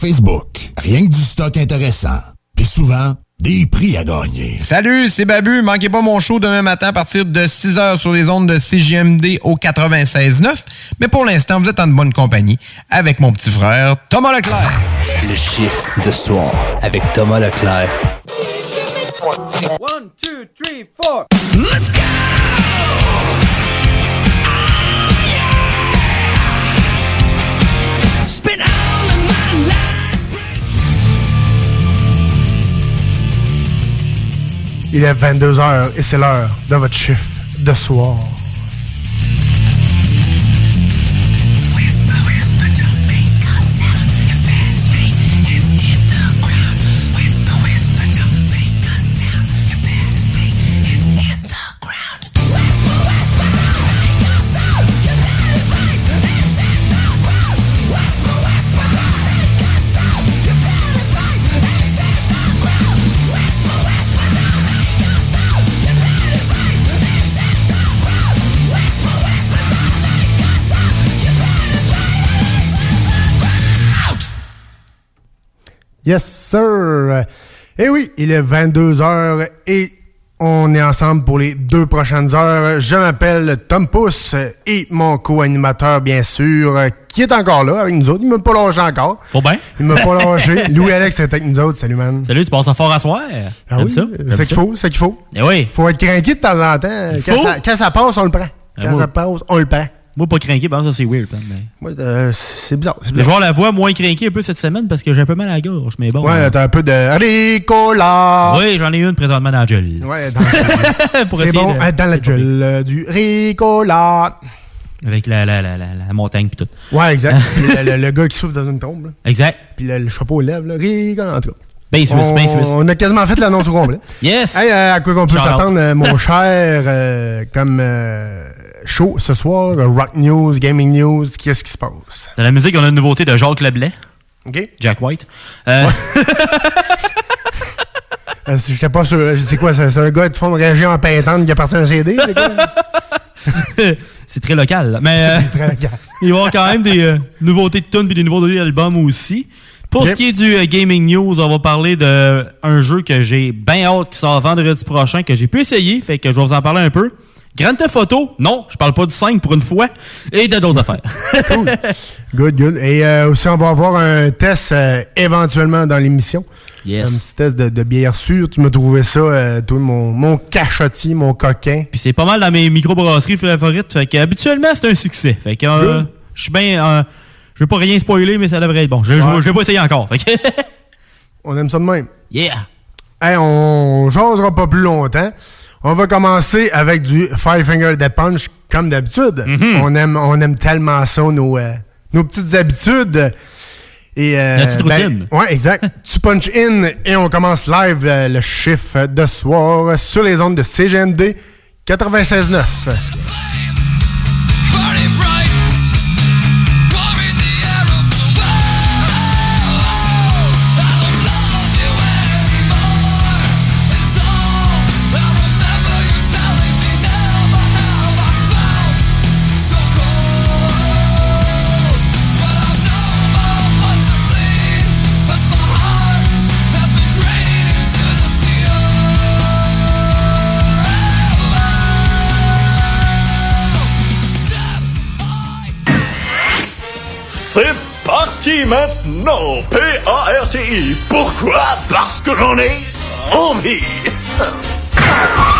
Facebook. Rien que du stock intéressant. Puis souvent, des prix à gagner. Salut, c'est Babu. Manquez pas mon show demain matin à partir de 6h sur les ondes de CGMD au 96.9. Mais pour l'instant, vous êtes en bonne compagnie avec mon petit frère Thomas Leclerc. Le chiffre de soir avec Thomas Leclerc. One, two, three, four. Let's go! Il est 22h et c'est l'heure de votre chiffre de soir. Yes, sir. Et oui, il est 22h et on est ensemble pour les deux prochaines heures. Je m'appelle Tom Pousse et mon co-animateur, bien sûr, qui est encore là avec nous autres. Il m'a pas lâché encore. Faut bien. Il m'a pas lâché. Louis-Alex est avec nous autres. Salut, man. Salut, tu passes à fort à soir. Ah oui, c'est qu'il faut, c'est qu'il faut. Eh oui. Faut être craqué de temps en temps. Quand ça, quand ça passe, on le prend. Ah, Quand ça passe, on le prend. Moi, pas craqué, par exemple, ça c'est weird. mais- euh, c'est bizarre. c'est Je vais bizarre. voir la voix moins craquée un peu cette semaine parce que j'ai un peu mal à la gorge, mais bon. Ouais, t'as un peu de Ricola. Oui, j'en ai une présentement dans la gueule. Ouais, dans- Pour c'est bon, de- hein, dans la gueule du Ricola. Avec la, la, la, la, la montagne pis tout. Ouais, exact. Puis le, le- le gars qui souffle dans une tombe. là. Exact. Puis le, le chapeau aux lèvres, là. Ricola, en tout cas. Ben Suisse, on, ben Suisse. on a quasiment fait l'annonce au complet. Yes! Hey, euh, à quoi qu'on peut s'attendre, euh, mon cher, euh, comme euh, show ce soir, euh, Rock News, Gaming News, qu'est-ce qui se passe? Dans la musique, on a une nouveauté de Jacques Leblay. OK? Jack White. Euh, Euh, si J'étais pas sûr. C'est quoi, c'est un gars de fond de région en pétante qui appartient à un CD? C'est quoi? c'est très local. là. Mais euh, très local. il va y avoir quand même des euh, nouveautés de tunes puis des nouveautés d'albums aussi. Pour ce qui est du euh, Gaming News, on va parler de un jeu que j'ai bien hâte qui sort vendredi prochain, que j'ai pu essayer, fait que je vais vous en parler un peu. Grand Theft Auto, non, je parle pas du 5 pour une fois, et de d'autres affaires. Cool. Good, good. Et euh, aussi, on va avoir un test euh, éventuellement dans l'émission. Yes. Un petit test de, de bière sûre. Tu m'as trouvé ça, euh, toi, mon, mon cachotis, mon coquin. Puis c'est pas mal dans mes microbrasseries favorites. Fait que habituellement, c'est un succès. Fait que euh, je suis bien. euh, je vais pas rien spoiler, mais ça devrait être bon. Je Ouais. je- je vais pas essayer encore. Fait que On aime ça de même. yeah! Hey, on jasera pas plus longtemps. On va commencer avec du Five Finger Death Punch, comme d'habitude. Mm-hmm. on, aime, on aime tellement ça, nos, euh, nos petites habitudes. Et, euh, La petite routine. ouais, exact. tu punch in et on commence live euh, le chiffre de soir sur les ondes de CGMD 96.9. C'est parti maintenant, P-A-R-T-I. Pourquoi? Parce que j'en ai.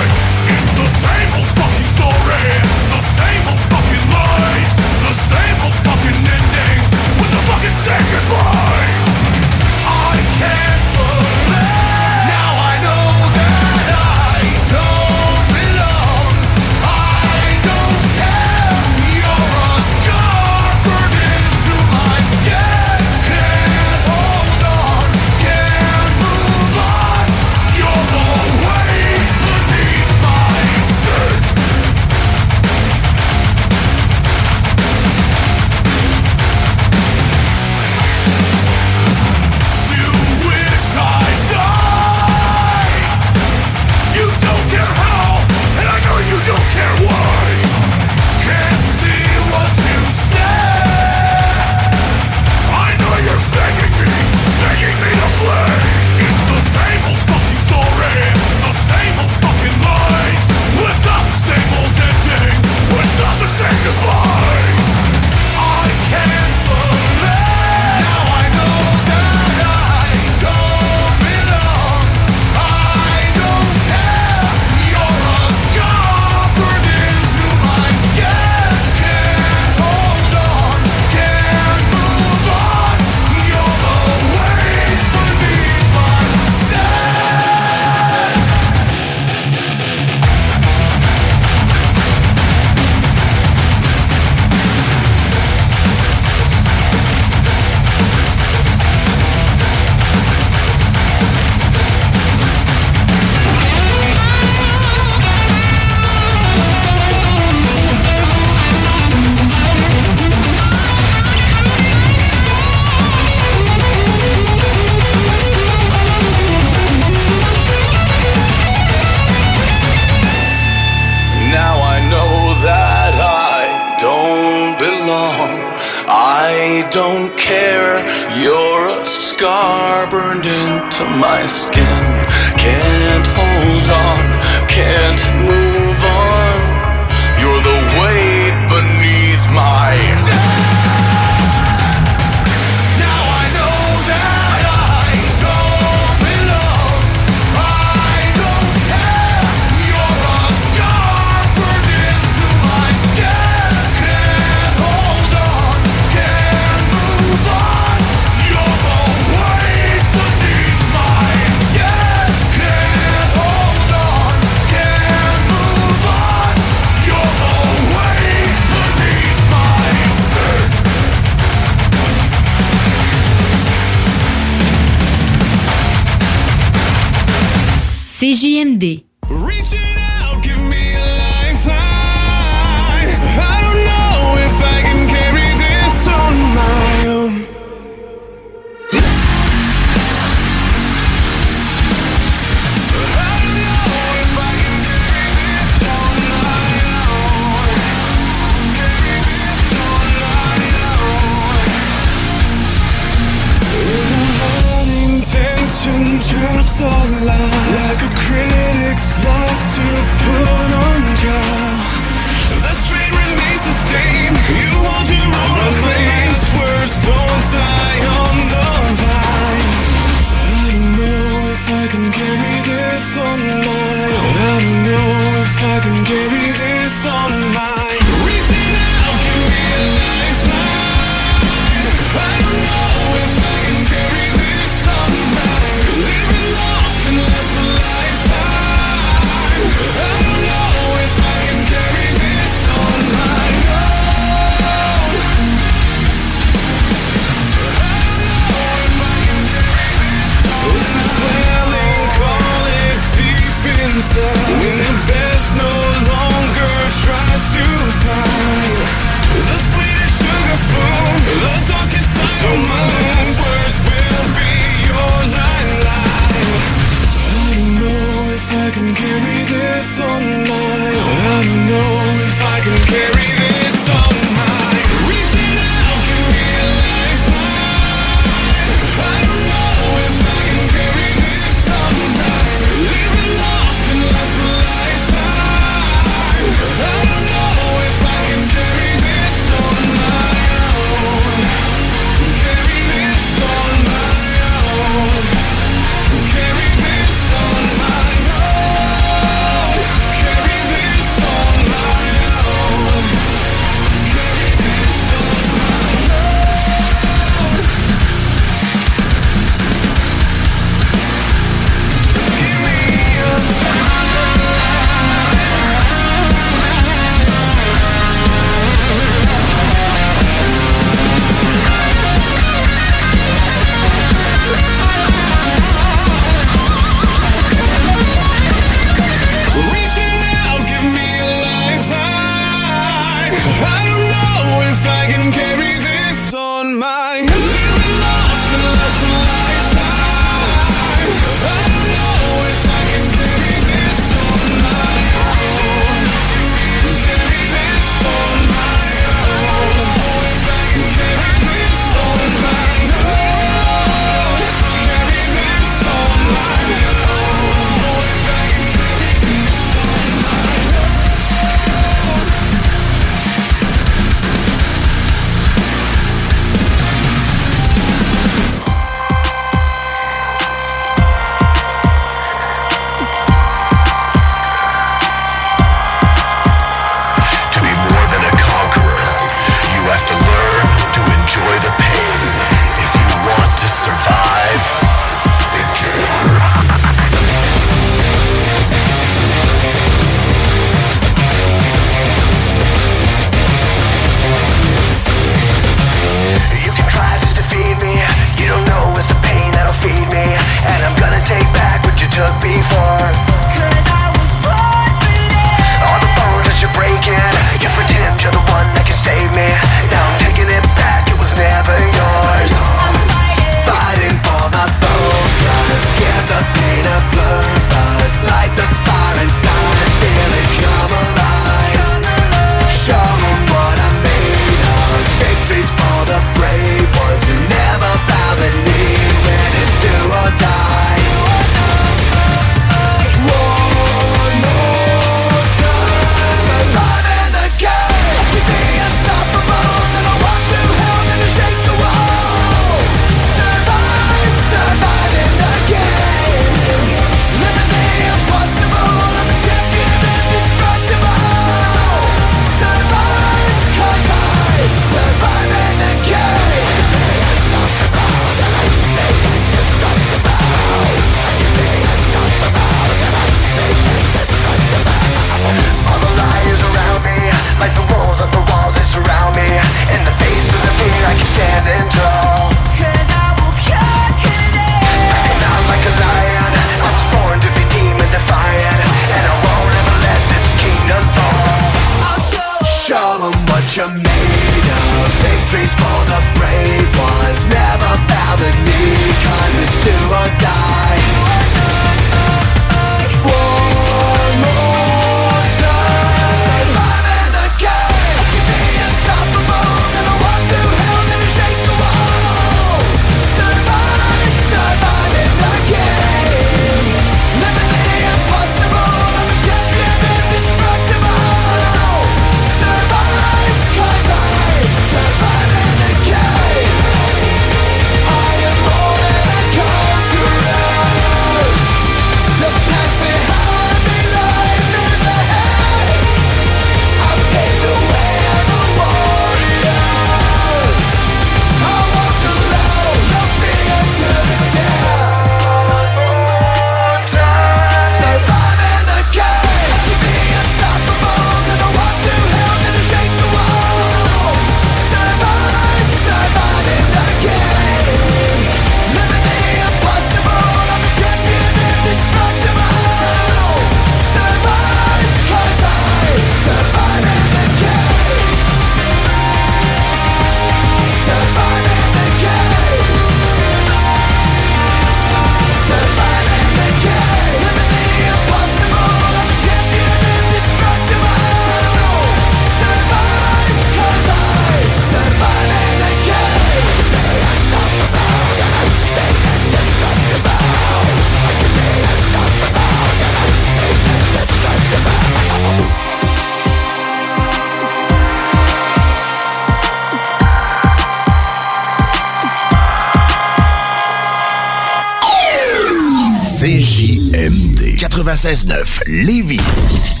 96.9 Lévis.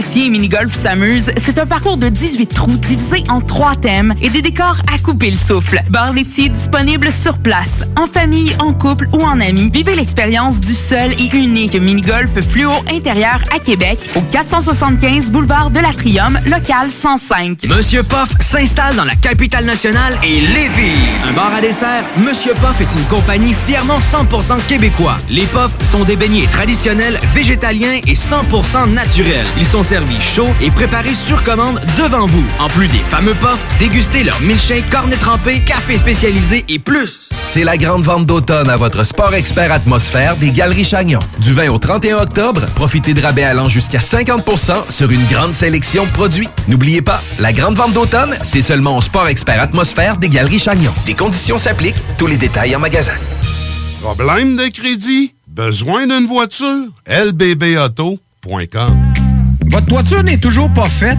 Laitier et mini-golf s'amuse, c'est un parcours de 18 trous divisé en trois thèmes et des décors à couper le souffle. Bar laitier disponible sur place, en famille, en couple ou en amis. Vivez l'expérience du seul et unique mini-golf fluo intérieur à Québec au 475 boulevard de l'Atrium, local 105. Monsieur Poff s'installe dans la capitale nationale et Lévis. Un bar à dessert, Monsieur Poff est une compagnie fièrement 100% québécois. Les Poffs sont des beignets traditionnels, végétaliens et 100% naturels. Ils sont servis chauds et préparés sur commande devant vous. En plus des fameux Poffs, dégustez leur milkshake, cornet trempé, café spécialisé et plus. C'est la grande vente d'automne à votre Sport Expert Atmosphère des Galeries Chagnon. Du 20 au 31 octobre, profitez de rabais allant jusqu'à 50% sur une grande sélection de produits. N'oubliez pas, la grande vente d'automne, c'est seulement au Sport Expert Atmosphère des Galeries Chagnon. Des conditions s'appliquent, tous les détails en magasin. Problème de crédit? Besoin d'une voiture? lbbauto.com Votre toiture n'est toujours pas faite?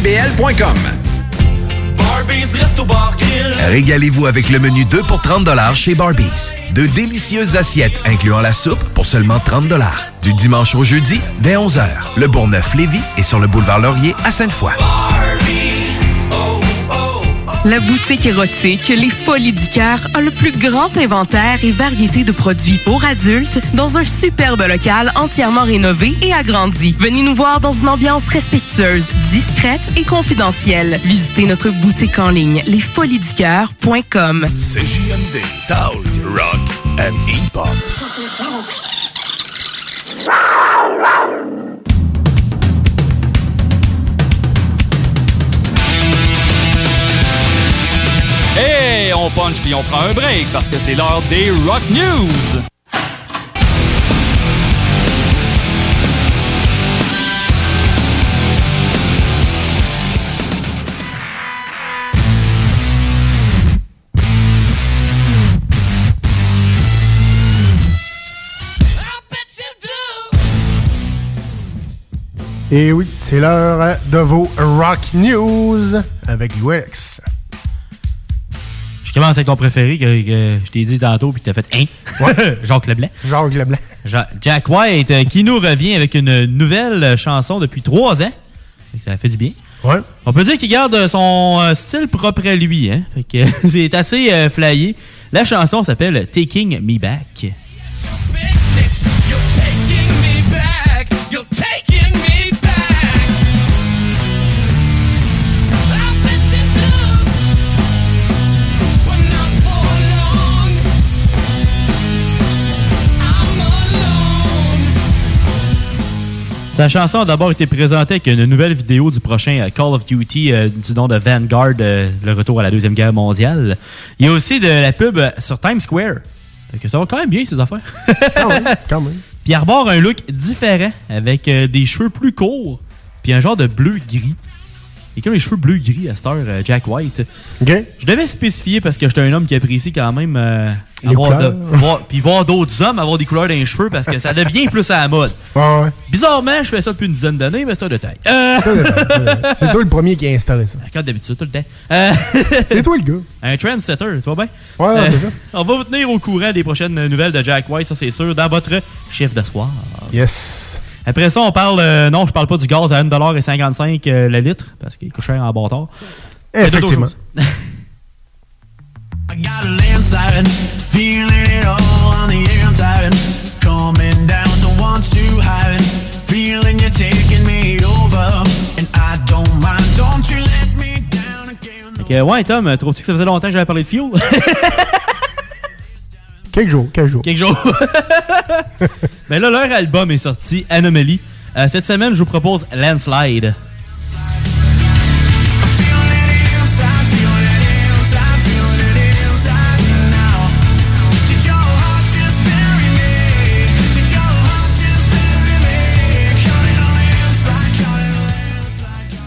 Régalez-vous avec le menu 2 pour 30 chez Barbies. De délicieuses assiettes incluant la soupe pour seulement 30 Du dimanche au jeudi, dès 11h. Le Bourgneuf-Lévis est sur le boulevard Laurier à Sainte-Foy. La boutique érotique Les Folies du Cœur a le plus grand inventaire et variété de produits pour adultes dans un superbe local entièrement rénové et agrandi. Venez nous voir dans une ambiance respectueuse, discrète et confidentielle. Visitez notre boutique en ligne lesfoliesducoeur.com. Talk, Rock and. Hey, on punch puis on prend un break parce que c'est l'heure des Rock News. Et oui, c'est l'heure de vos Rock News avec UX. Je commence avec ton préféré que, que je t'ai dit tantôt puis t'as fait hein? Jacques Leblanc. Jacques Leblanc. Ja- Jack White euh, qui nous revient avec une nouvelle chanson depuis trois ans. Ça fait du bien. Ouais. On peut dire qu'il garde son euh, style propre à lui. Hein? Fait que c'est assez euh, flyé. La chanson s'appelle Taking Me Back. Sa chanson a d'abord été présentée avec une nouvelle vidéo du prochain euh, Call of Duty euh, du nom de Vanguard, euh, le retour à la Deuxième Guerre mondiale. Il y a aussi de la pub sur Times Square. Fait que ça va quand même bien, ces affaires. Quand même, quand même. Puis il arbore un look différent, avec des cheveux plus courts, puis un genre de bleu-gris. Il a comme les cheveux bleu-gris à cette heure, euh, Jack White. Je devais spécifier parce que j'étais un homme qui apprécie quand même euh, avoir de- voir- puis voir d'autres hommes avoir des couleurs dans les cheveux parce que ça devient plus à la mode. Ouais, ouais. Bizarrement, je fais ça depuis une dizaine d'années, mais c'est un détail. Euh. C'est toi le premier qui a installé ça. Comme d'habitude, tout le temps. Euh, C'est toi le gars. un trendsetter, tu vois bien? Ouais, ouais, Euh, c'est ça. On va vous tenir au courant des prochaines nouvelles de Jack White, ça c'est sûr, dans votre chiffre de soir. Yes. Après ça, on parle. euh, non, je parle pas du gaz à 1,55$ euh, le litre, parce qu'il coûte cher en bâtard. Effectivement. I got a landslide, feeling it all on the inside. Coming down to want to hide, feeling you taking me over. And I don't mind, don't you let me down again. Fait que, ouais, Tom, trouves-tu que ça faisait longtemps que j'avais parlé de fuel? Quelques jours, quelques jours. Quelques jours. Mais là, leur album est sorti, Anomaly. Euh, cette semaine, je vous propose Landslide.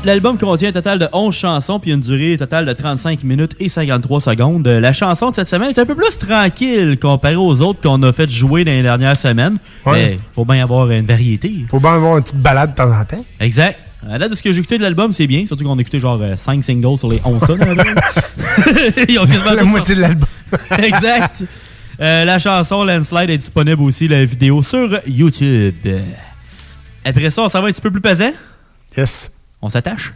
L'album contient un total de 11 chansons puis une durée totale de 35 minutes et 53 secondes. La chanson de cette semaine est un peu plus tranquille comparée aux autres qu'on a fait jouer dans les dernières semaines. Ouais. Mais faut bien avoir une variété. Faut bien avoir une petite balade de temps en temps. Exact. À date de ce que j'ai écouté de l'album, c'est bien. Surtout qu'on a écouté genre 5 singles sur les 11 tonnes. Ils ont quasiment La moitié de l'album. exact. Euh, la chanson Landslide est disponible aussi, la vidéo, sur YouTube. Après ça, on s'en va un petit peu plus pesant? Yes. On s'attache?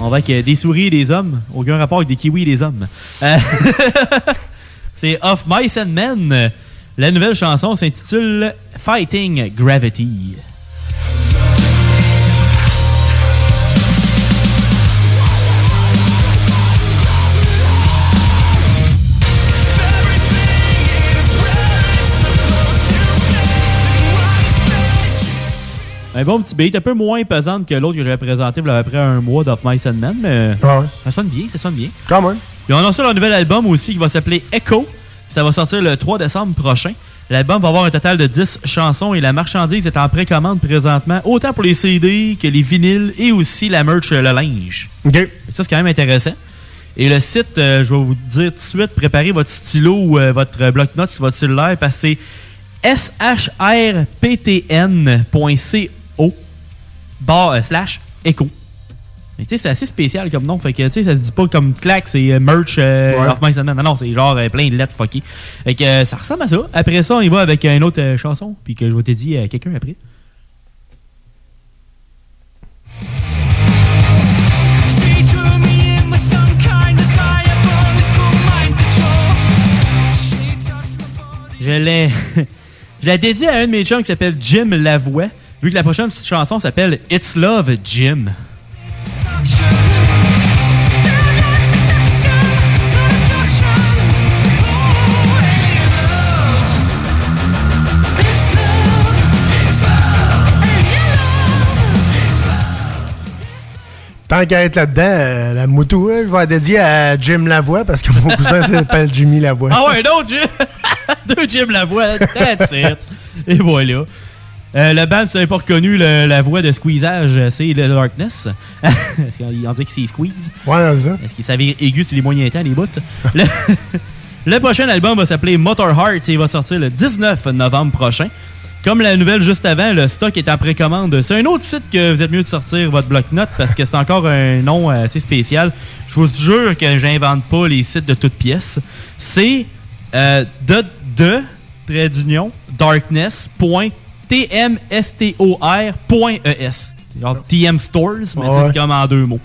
On va avec des souris et des hommes. Aucun rapport avec des kiwis et des hommes. Euh, C'est Of Mice and Men. La nouvelle chanson s'intitule Fighting Gravity. Un bon petit beat, un peu moins pesante que l'autre que j'avais présenté il y a à peu près un mois d'Off Mice and Men, mais ça sonne bien, ça sonne bien. Quand même. Puis on a lancé leur nouvel album aussi qui va s'appeler Echo. Ça va sortir le 3 décembre prochain. L'album va avoir un total de 10 chansons et la marchandise est en précommande présentement, autant pour les CD que les vinyles et aussi la merch, euh, le linge. OK. Ça, c'est quand même intéressant. Et le site, euh, je vais vous dire tout de suite, préparez votre stylo ou euh, votre bloc-notes sur votre cellulaire parce que c'est shrptn.co barre slash echo. Mais tu sais, c'est assez spécial comme nom. Fait que tu sais, ça se dit pas comme claque, c'est euh, merch euh, Ouais. Men. Non, non, c'est genre euh, plein de lettres fuckées. Fait que euh, ça ressemble à ça. Après ça, on y va avec une autre euh, chanson. Puis que je vais te dire à quelqu'un après. Je l'ai. je l'ai dédié à un de mes chums qui s'appelle Jim Lavoie, vu que la prochaine chanson s'appelle It's Love Jim. Tant qu'à être là-dedans, euh, la moto, euh, je vais la dédier à Jim Lavoie parce que mon cousin s'appelle Jimmy Lavoie. Ah ouais, non, Jim! Deux Jim Lavoie, that's it. Et voilà. Euh, le band, si vous n'avez pas reconnu le- la voix de squeezage, euh, c'est The Darkness. Parce qu'on dit que c'est squeeze? Ouais, c'est ça. Est-ce qu'il s'avère aigu sur les moyens temps, les bouts? Le, le prochain album va s'appeler Motor Heart et il va sortir le 19 novembre prochain. Comme la nouvelle juste avant, le stock est en précommande. C'est un autre site que vous êtes mieux de sortir votre bloc-notes parce que c'est encore un nom assez spécial. Je vous jure que j'invente pas les sites de toutes pièces. C'est euh, de, de, trait d'union, darkness.tmstor.es. C'est Genre TM Stores, mais Ouais. c'est comme en deux mots.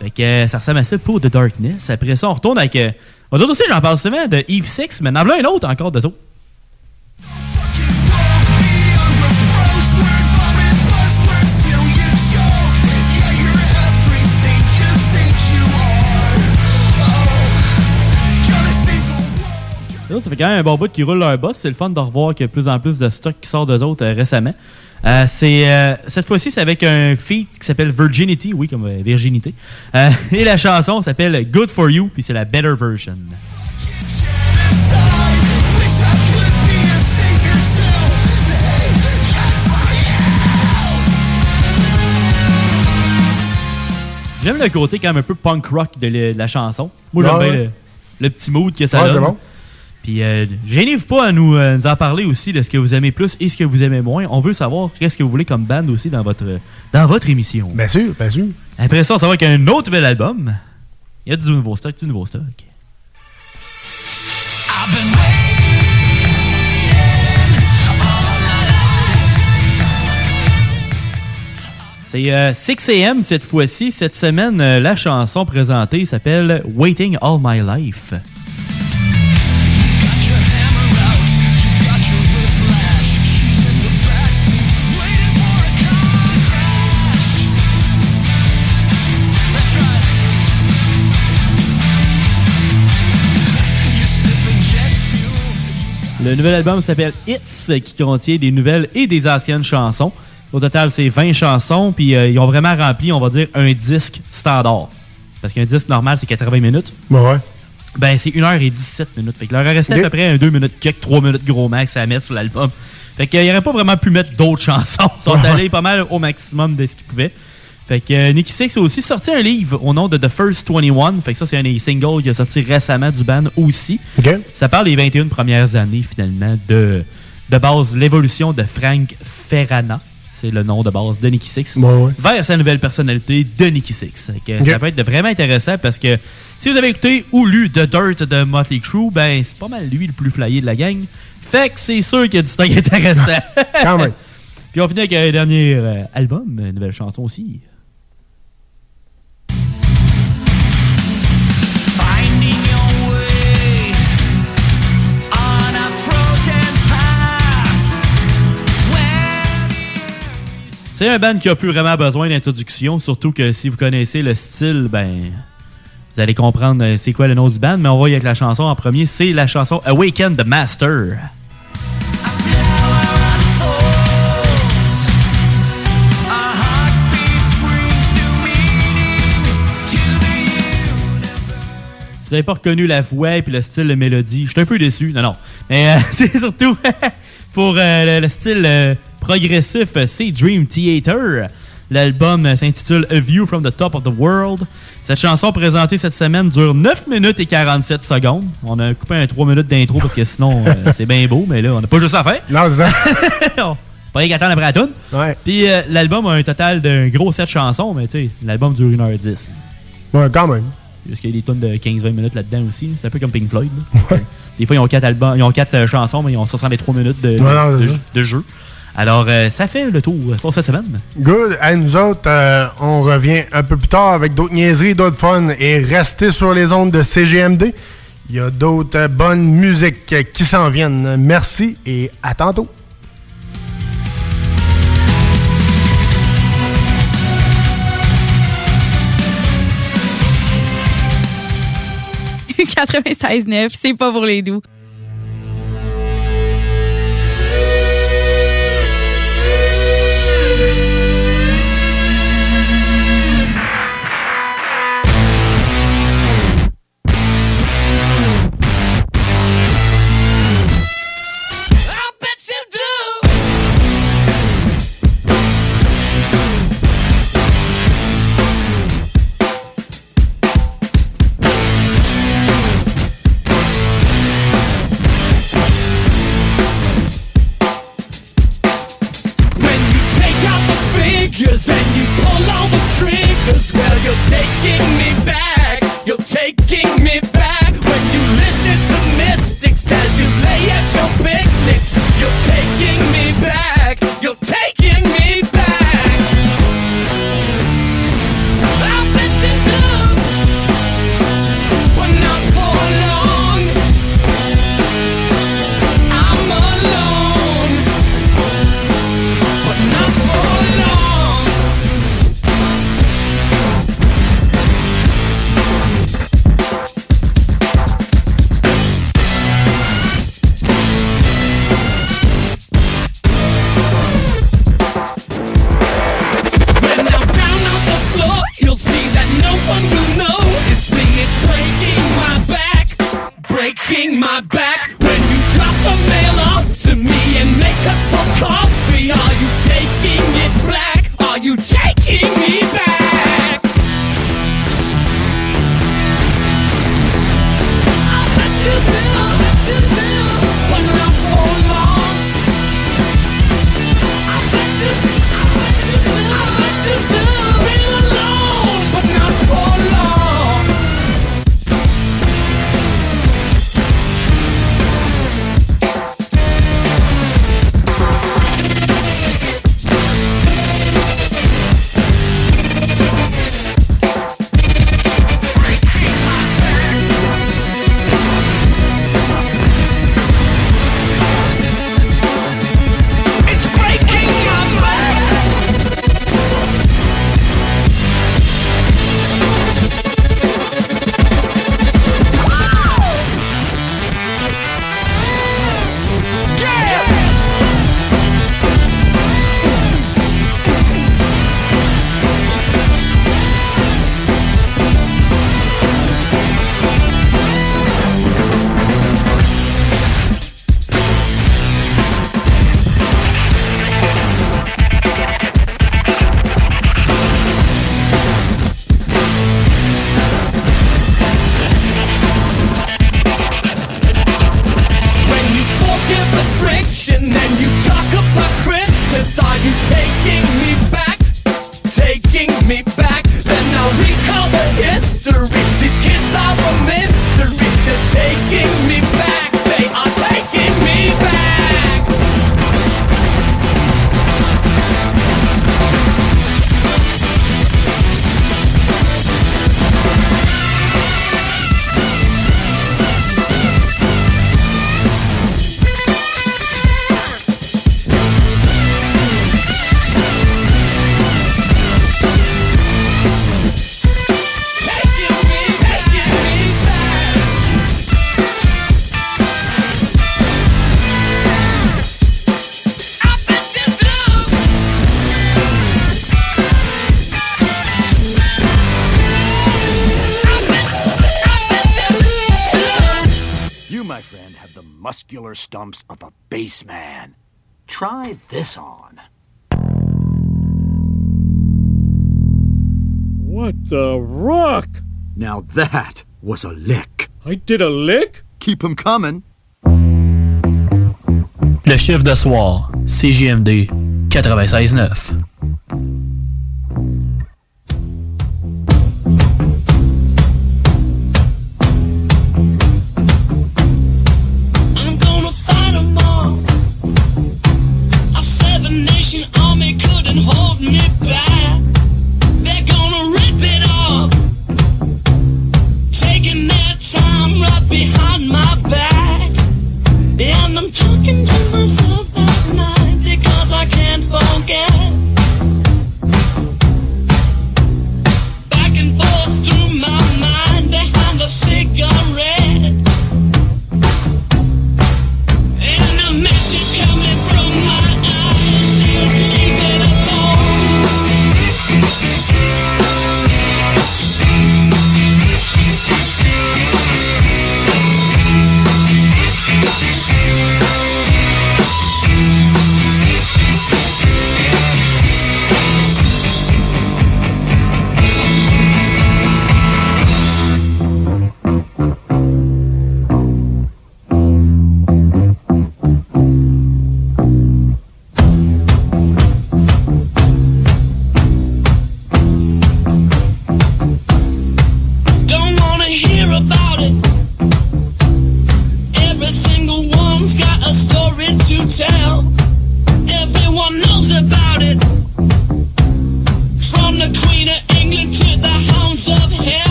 Fait que euh, ça ressemble à ça pour The Darkness. Après ça, on retourne avec. Euh, autres aussi, j'en parle souvent de Eve 6, mais en voilà un autre encore de. Ça, ça fait quand même un bon bout qui roule leur boss. C'est le fun de revoir qu'il y a de plus en plus de stock qui sort d'eux autres euh, récemment. Euh, c'est euh, cette fois-ci, c'est avec un feat qui s'appelle Virginity, oui, comme virginité. Et la chanson s'appelle Good for You, puis c'est la better version. J'aime le côté quand même un peu punk rock de, le- de la chanson. Moi, j'aime bien ouais. le, le petit mood que ça Ouais, donne. C'est. Puis, euh, gênez-vous pas à nous, euh, nous en parler aussi de ce que vous aimez plus et ce que vous aimez moins. On veut savoir qu'est-ce que vous voulez comme band aussi dans votre, dans votre émission. Bien sûr, bien sûr. Après ça, on s'en va avec un autre nouvel album. Il y a du nouveau stock, du nouveau stock. C'est euh, 6am cette fois-ci. Cette semaine, euh, la chanson présentée s'appelle Waiting All My Life. Le nouvel album s'appelle Hits, qui contient des nouvelles et des anciennes chansons. Au total, c'est 20 chansons, puis euh, ils ont vraiment rempli, on va dire, un disque standard. Parce qu'un disque normal, c'est 80 minutes. Ouais. Ben, c'est 1h17 minutes. Fait que leur restait Ok. à peu près un 2 minutes quelques 3 minutes gros max à mettre sur l'album. Fait qu'il n'aurait pas vraiment pu mettre d'autres chansons. Ils sont Ouais. allés pas mal au maximum de ce qu'ils pouvaient. Fait que euh, Nicky Six a aussi sorti un livre au nom de The First 21. Fait que ça, c'est un des singles qui a sorti récemment du band aussi. Ça parle des 21 premières années, finalement, de, de base, l'évolution de Frank Ferrana. C'est le nom de base de Nicky Six. Vers sa nouvelle personnalité de Nicky Six. Fait que. Ça peut être vraiment intéressant parce que si vous avez écouté ou lu The Dirt de Motley Crue, ben c'est pas mal lui le plus flyé de la gang. Fait que c'est sûr qu'il y a du stock intéressant. Quand même. Puis on finit avec un dernier euh, album, une nouvelle chanson aussi. C'est un band qui a plus vraiment besoin d'introduction, surtout que si vous connaissez le style, ben vous allez comprendre euh, c'est quoi le nom du band, mais on va y avec la chanson en premier, c'est la chanson Awaken the Master. Si vous n'avez pas reconnu la voix et le style de mélodie, je suis un peu déçu. Non, non. Mais euh, c'est surtout pour euh, le, le style progressif, euh, c'est Dream Theater. L'album euh, s'intitule A View from the Top of the World. Cette chanson présentée cette semaine dure 9 minutes et 47 secondes. On a coupé un 3 minutes d'intro parce que sinon euh, c'est bien beau, mais là on n'a pas juste à faire. Non, c'est ça. Pas rien qu'attendre après la tune. Puis euh, l'album a un total d'un gros 7 chansons, mais tu sais, l'album dure 1h10. Ouais, quand même. Parce qu'il y a des tonnes de 15-20 minutes là-dedans aussi. C'est un peu comme Pink Floyd. Des fois, ils ont 4 albums, ils ont quatre chansons, mais ils ont 63 minutes de, Ouais, non, de, c'est ça. de jeu. Alors, euh, ça fait le tour pour cette semaine. Good. À nous autres, euh, on revient un peu plus tard avec d'autres niaiseries, d'autres fun. Et restez sur les ondes de CGMD. Il y a d'autres euh, bonnes musiques qui s'en viennent. Merci et à tantôt. 96.9, c'est pas pour les doux. this on. What the rock? Now that was a lick. I did a lick? Keep 'em coming. Le chiffre de soir, CGMD 96.9.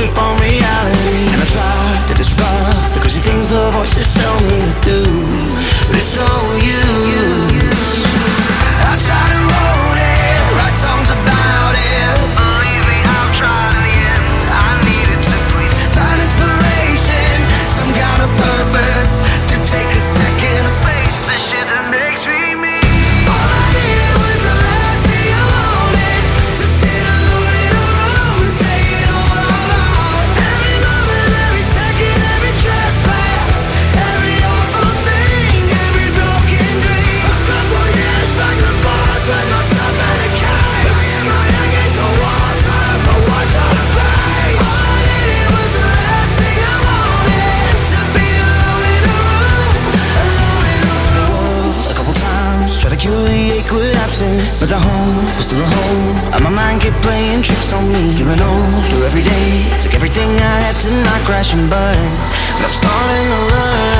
grip on reality. And I try to disrupt the crazy things the voices tell me to do. It's no the home still a home. And my mind kept playing tricks on me, feeling older every day. Took everything I had to not crash and burn, but I'm starting to learn.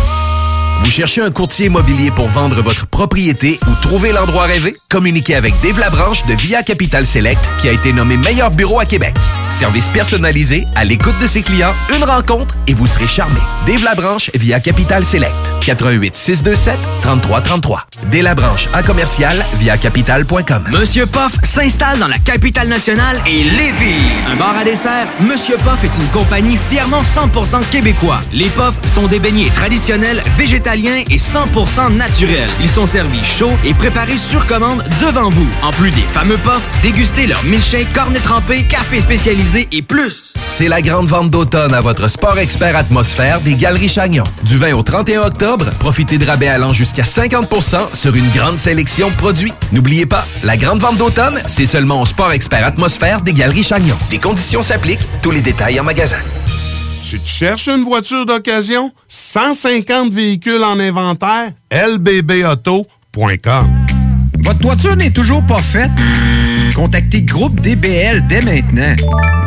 Vous cherchez un courtier immobilier pour vendre votre propriété ou trouver l'endroit rêvé? Communiquez avec Dave Labranche de Via Capital Select qui a été nommé meilleur bureau à Québec. Service personnalisé, à l'écoute de ses clients, une rencontre et vous serez charmé. Dave Labranche via Capital Select. 88 627 3333. Dave Labranche à commercial via capital.com. Monsieur Poff s'installe dans la capitale nationale et Lévis. Un bar à dessert, Monsieur Poff est une compagnie fièrement 100% québécois. Les Poffs sont des beignets traditionnels, végétaliens et 100% naturel. Ils sont servis chauds et préparés sur commande devant vous. En plus des fameux puffs, dégustez leur milkshake, cornet trempé, café spécialisé et plus. C'est la grande vente d'automne à votre Sport Expert Atmosphère des Galeries Chagnon. Du 20 au 31 octobre, profitez de rabais allant jusqu'à 50% sur une grande sélection de produits. N'oubliez pas, la grande vente d'automne, c'est seulement au Sport Expert Atmosphère des Galeries Chagnon. Des conditions s'appliquent, tous les détails en magasin. Tu te cherches une voiture d'occasion? 150 véhicules en inventaire? lbbauto.com Votre toiture n'est toujours pas faite? Contactez Groupe DBL dès maintenant.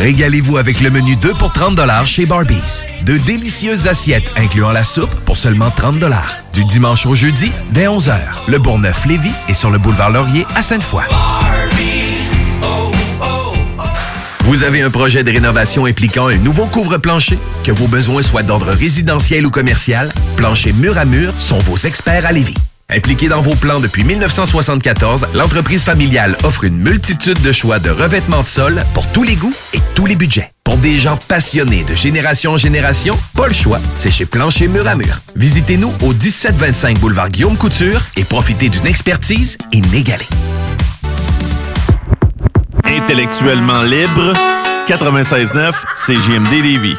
Régalez-vous avec le menu 2 pour 30 chez Barbies. De délicieuses assiettes incluant la soupe pour seulement 30 Du dimanche au jeudi, dès 11h. Le Bourgneuf-Lévis est sur le boulevard Laurier à Sainte-Foy. Vous avez un projet de rénovation impliquant un nouveau couvre-plancher? Que vos besoins soient d'ordre résidentiel ou commercial, Plancher Mur à Mur sont vos experts à Lévis. Impliquée dans vos plans depuis 1974, l'entreprise familiale offre une multitude de choix de revêtements de sol pour tous les goûts et tous les budgets. Pour des gens passionnés de génération en génération, pas le choix, c'est chez Plancher Mur à Mur. Visitez-nous au 1725 boulevard Guillaume Couture et profitez d'une expertise inégalée. Intellectuellement libre, 96.9, CJMD Lévis.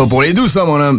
Pas pour les douces, ça, mon homme.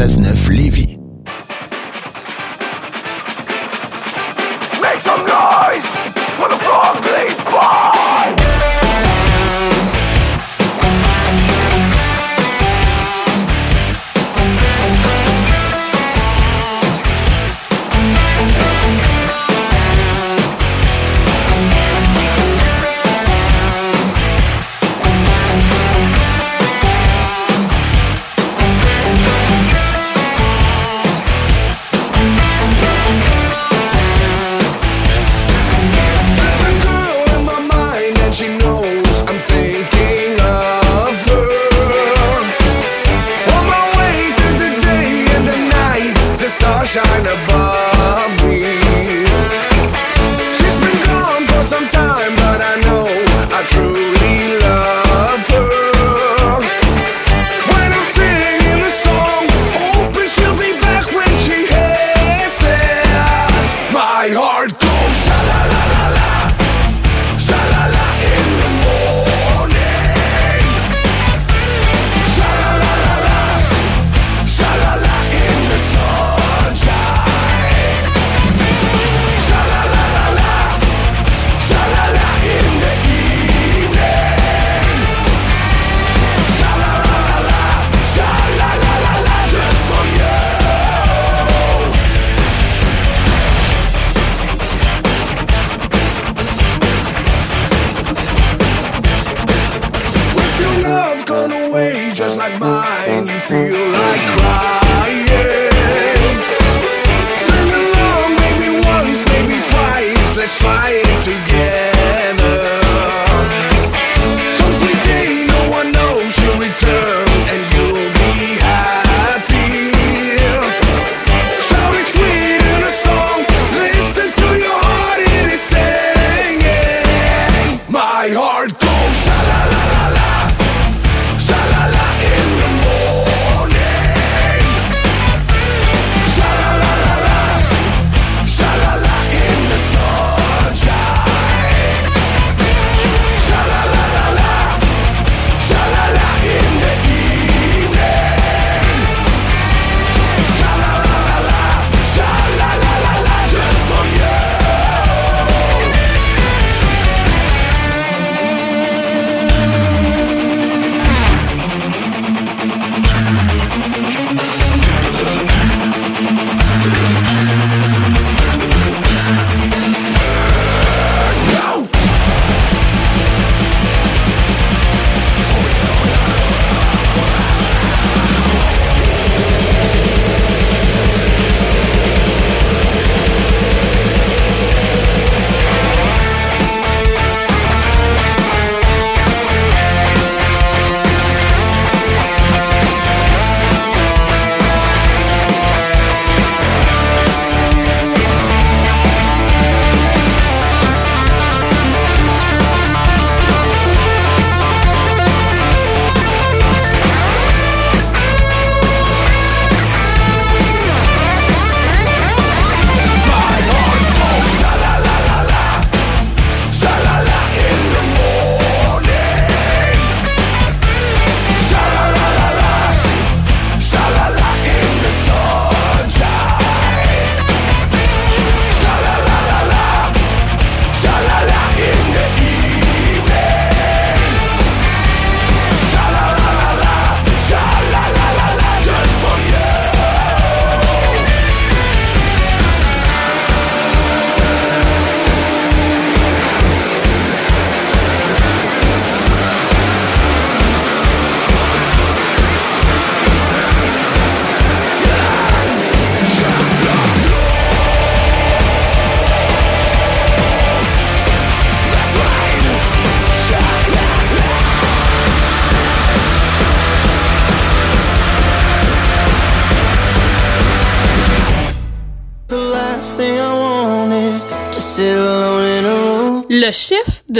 96.9 Lévis.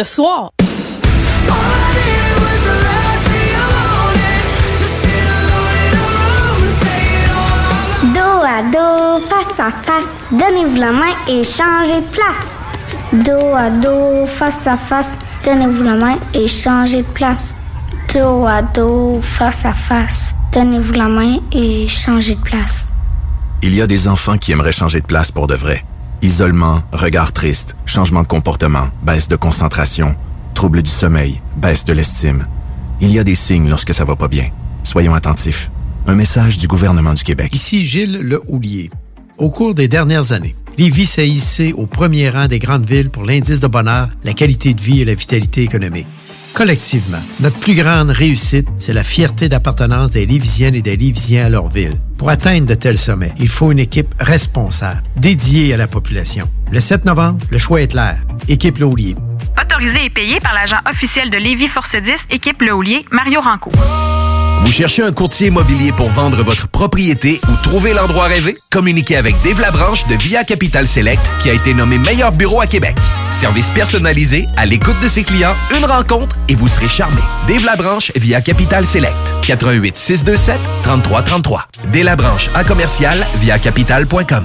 De soir. Dos à dos, face à face, donnez-vous la main et changez de place. Dos à dos, face à face, donnez-vous la main et changez de place. Dos à dos, face à face, donnez-vous la main et changez de place. Il y a des enfants qui aimeraient changer de place pour de vrai. Isolement, regard triste, changement de comportement, baisse de concentration, trouble du sommeil, baisse de l'estime. Il y a des signes lorsque ça va pas bien. Soyons attentifs. Un message du gouvernement du Québec. Ici Gilles Le Houlier. Au cours des dernières années, Lévis s'est hissé au premier rang des grandes villes pour l'indice de bonheur, la qualité de vie et la vitalité économique. Collectivement, notre plus grande réussite, c'est la fierté d'appartenance des Lévisiennes et des Lévisiens à leur ville. Pour atteindre de tels sommets, il faut une équipe responsable, dédiée à la population. Le 7 novembre, le choix est clair. Équipe Le Houlier. Autorisé et payé par l'agent officiel de Lévis Force 10, équipe Le Houlier, Mario Ranco. Vous cherchez un courtier immobilier pour vendre votre propriété ou trouver l'endroit rêvé? Communiquez avec Dave Labranche de Via Capital Select qui a été nommé meilleur bureau à Québec. Service personnalisé, à l'écoute de ses clients, une rencontre et vous serez charmé. Dave Labranche via Capital Select. 88 627 3333. Dave Labranche à commercial via capital.com.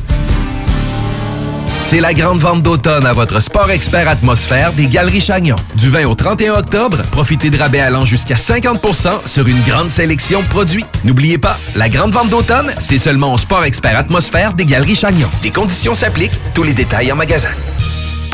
C'est la grande vente d'automne à votre Sport Expert Atmosphère des Galeries Chagnon. Du 20 au 31 octobre, profitez de rabais allant jusqu'à 50% sur une grande sélection de produits. N'oubliez pas, la grande vente d'automne, c'est seulement au Sport Expert Atmosphère des Galeries Chagnon. Des conditions s'appliquent, tous les détails en magasin.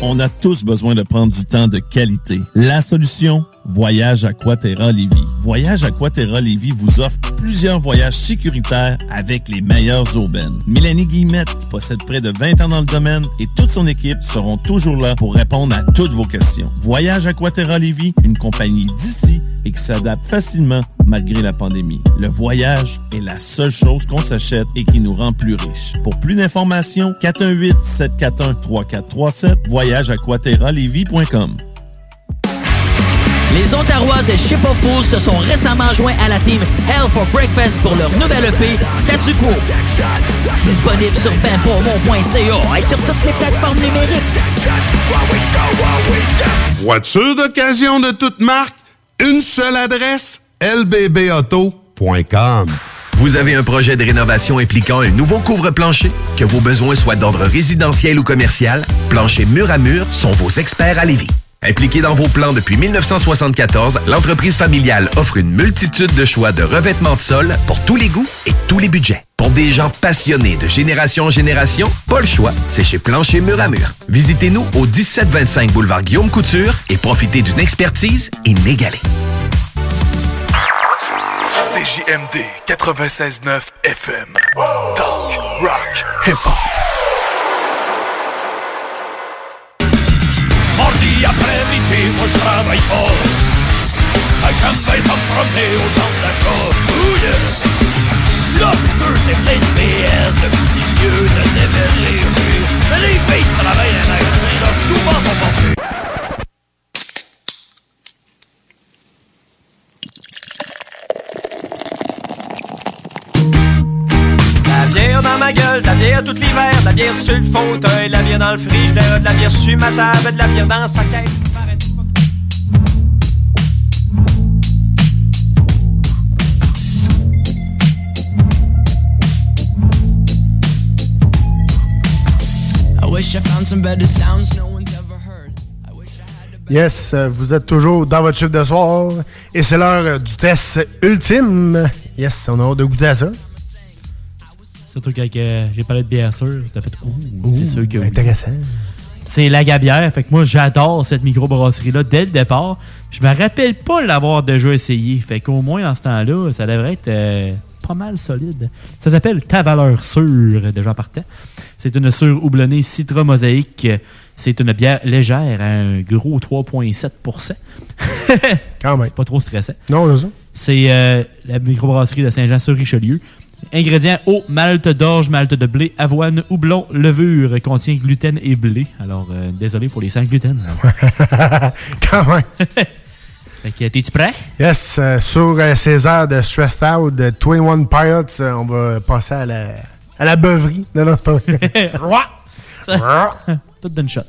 On a tous besoin de prendre du temps de qualité. La solution Voyage Aquaterra Lévis. Voyage Aquaterra Lévis vous offre plusieurs voyages sécuritaires avec les meilleures urbaines. Mélanie Guillemette, qui possède près de 20 ans dans le domaine, et toute son équipe seront toujours là pour répondre à toutes vos questions. Voyage Aquaterra Lévis, une compagnie d'ici et qui s'adapte facilement malgré la pandémie. Le voyage est la seule chose qu'on s'achète et qui nous rend plus riches. Pour plus d'informations, 418-741-3437, voyageaquaterralévis.com. Les Ontarois de Ship of Fools se sont récemment joints à la team Hell for Breakfast pour leur nouvelle EP Statu Quo. Disponible sur benpourmont.ca et sur toutes les plateformes numériques. Voiture d'occasion de toute marque, une seule adresse, lbbauto.com. Vous avez un projet de rénovation impliquant un nouveau couvre-plancher? Que vos besoins soient d'ordre résidentiel ou commercial, Plancher Mur à Mur sont vos experts à Lévis. Impliquée dans vos plans depuis 1974, l'entreprise familiale offre une multitude de choix de revêtements de sol pour tous les goûts et tous les budgets. Pour des gens passionnés de génération en génération, pas le choix, c'est chez Plancher Mur à Mur. Visitez-nous au 1725 boulevard Guillaume Couture et profitez d'une expertise inégalée. CJMD 96.9 FM. Talk, rock, hip-hop. Mardi après-midi, moi je travaille bien ça me promener au centre d'achat. Ouh yeah! Là, c'est sûr, c'est plein de PS, le petit vieux de démêler. Mais les filles travaillent à la magasin, là, souvent sont bière dans ma gueule, la bière tout l'hiver, la bière sur le fauteuil, de la bière dans le frigidaire, de la bière sur ma table, de la bière dans sa caisse. Yes, euh, vous êtes toujours dans votre chiffre de soir et c'est l'heure euh, du test ultime. Yes, on a hâte de goûter à ça. Surtout quand euh, j'ai parlé de bière sûre, t'as fait Ouh, Ouh, c'est sûr que oui. intéressant. C'est la gabière, fait que moi j'adore cette microbrasserie-là dès le départ. Je me rappelle pas l'avoir déjà essayé, fait qu'au moins en ce temps-là, ça devrait être euh, pas mal solide. Ça s'appelle Ta valeur sûre, déjà partant. C'est une sûre houblonnée Citra Mosaïque. C'est une bière légère à un gros 3,7% Quand même. C'est pas trop stressant. Non, c'est ça. C'est euh, la microbrasserie de Saint-Jean-sur-Richelieu. Ingrédients eau, malte d'orge, malte de blé, avoine, houblon, levure, contient gluten et blé. Alors, euh, désolé pour les sans gluten. Quand même. fait que, t'es-tu prêt? Yes, euh, sur ces heures de Stressed Out de 21 Pilots, on va passer à la, à la beuverie. Non, non, c'est pas vrai. Roi! Ça- Tout d'une shot.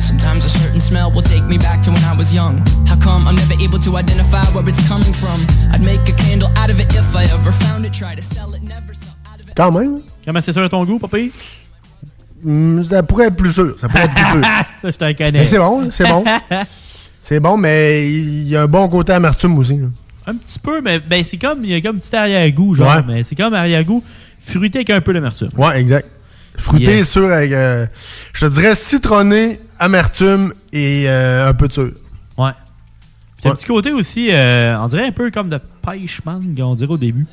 Sometimes a certain smell will take me back to when I was young. How come I'm never able to identify where it's coming from? I'd make a candle out of it if I ever found it. Try to sell it, never sell out of it. Quand même. Comment c'est sûr à ton goût, papy? Hmm, ça pourrait être plus sûr. Ça pourrait être plus sûr. Ça, je t'en connais. Mais c'est bon, c'est bon. c'est bon, mais il y a un bon côté amertume aussi. là. Un petit peu, mais ben, c'est comme, il y a comme un petit arrière-goût, genre. Ouais. Mais c'est comme arrière-goût fruité avec un peu d'amertume. Ouais, exact. Fruité, Yeah. sûr, avec, euh, je te dirais citronné, amertume et euh, un peu de sûr. Ouais. Puis un petit côté aussi, euh, on dirait un peu comme de pêche mangue, on dirait au début.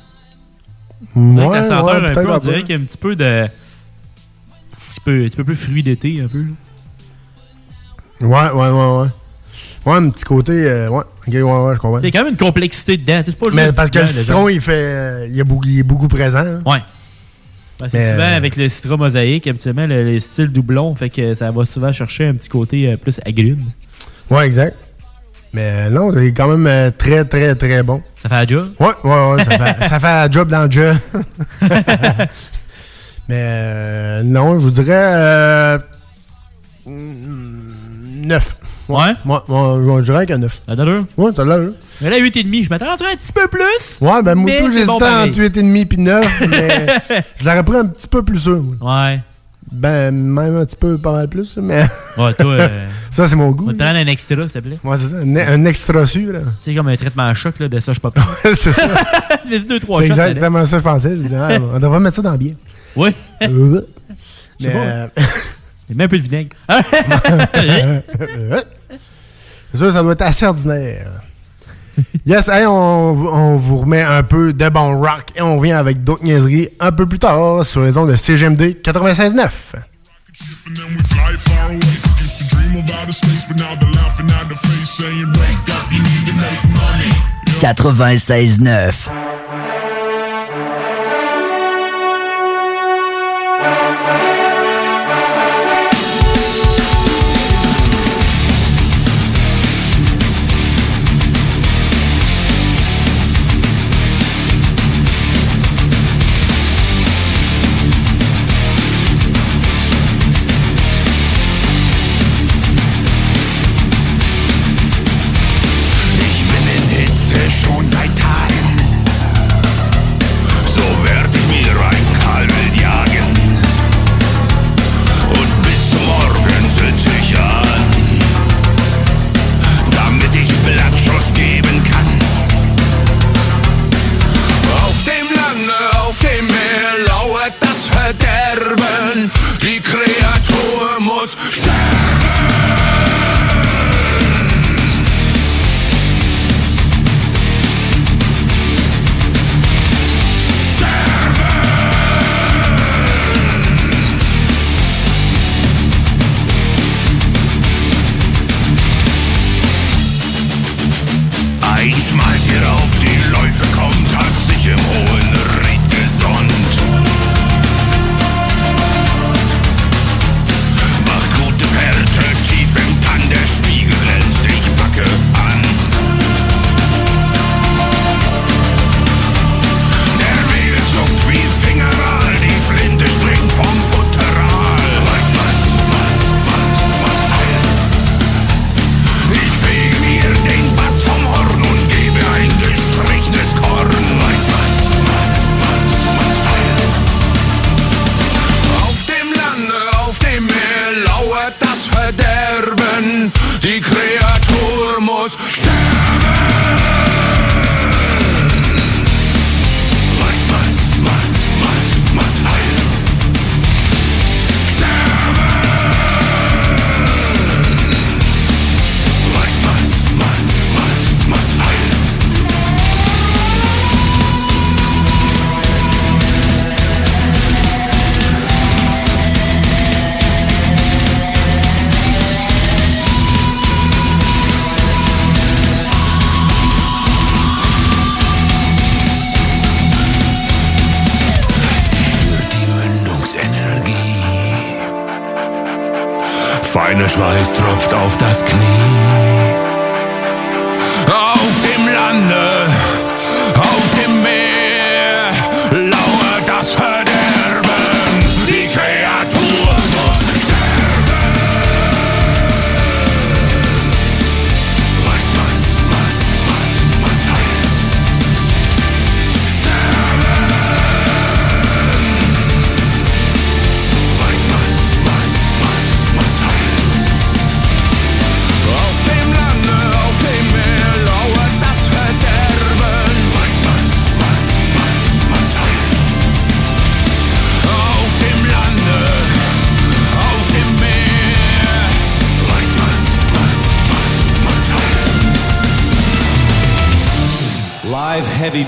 On dirait que la senteur, un peu, on dirait qu'il y a un petit peu de. Un petit peu, petit peu plus fruit d'été, un peu. là. Ouais, ouais, ouais, ouais. Ouais, un petit côté. euh, ouais, ok, ouais, ouais, je comprends. Il y a quand même une complexité dedans. C'est pas juste Mais parce que le citron, il fait. euh, il, est beaucoup, il est beaucoup présent. hein. Ouais. Ben, c'est Mais, souvent euh, avec le citron mosaïque, habituellement, le, le style doublon, fait que ça va souvent chercher un petit côté plus agrume. Ouais, exact. Mais non, c'est quand même très, très, très bon. Ça fait la job? Ouais, ouais, ouais. ça, fait, ça fait la job dans le jeu. Mais euh, non, je vous dirais. Euh, 9. Ouais? Moi, je dirais qu'un 9. T'as l'allure? Ouais, t'as l'allure. Mais là, 8,5, je m'attends à un petit peu plus. Ouais, ben c'est j'hésitais bon entre 8,5 puis 9, mais je l'aurais pris un petit peu plus sûr. Ouais. Ben, même un petit peu pas mal plus, mais. Ouais, toi. euh, ça, c'est mon goût. On un extra, s'il te plaît. Ouais, c'est ça. Un, un extra su, là. Tu sais, comme un traitement à choc là, de ça, je pas c'est ça. Mais c'est deux, trois C'est exactement ça, je pensais. Je disais, ah, on devrait mettre ça dans le bien. Oui. Je sais mais, pas. euh, Mets un peu de vinaigre. C'est sûr, ça doit être assez ordinaire. Yes, hey, on, on vous remet un peu de bon rock et on vient avec d'autres niaiseries un peu plus tard sur les ondes de CGMD 96.9. we fly far away. Used to dream of outer space, but now they're laughing at the face, saying, Wake up, you need to make money. 96.9.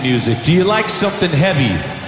music. Do you like something heavy?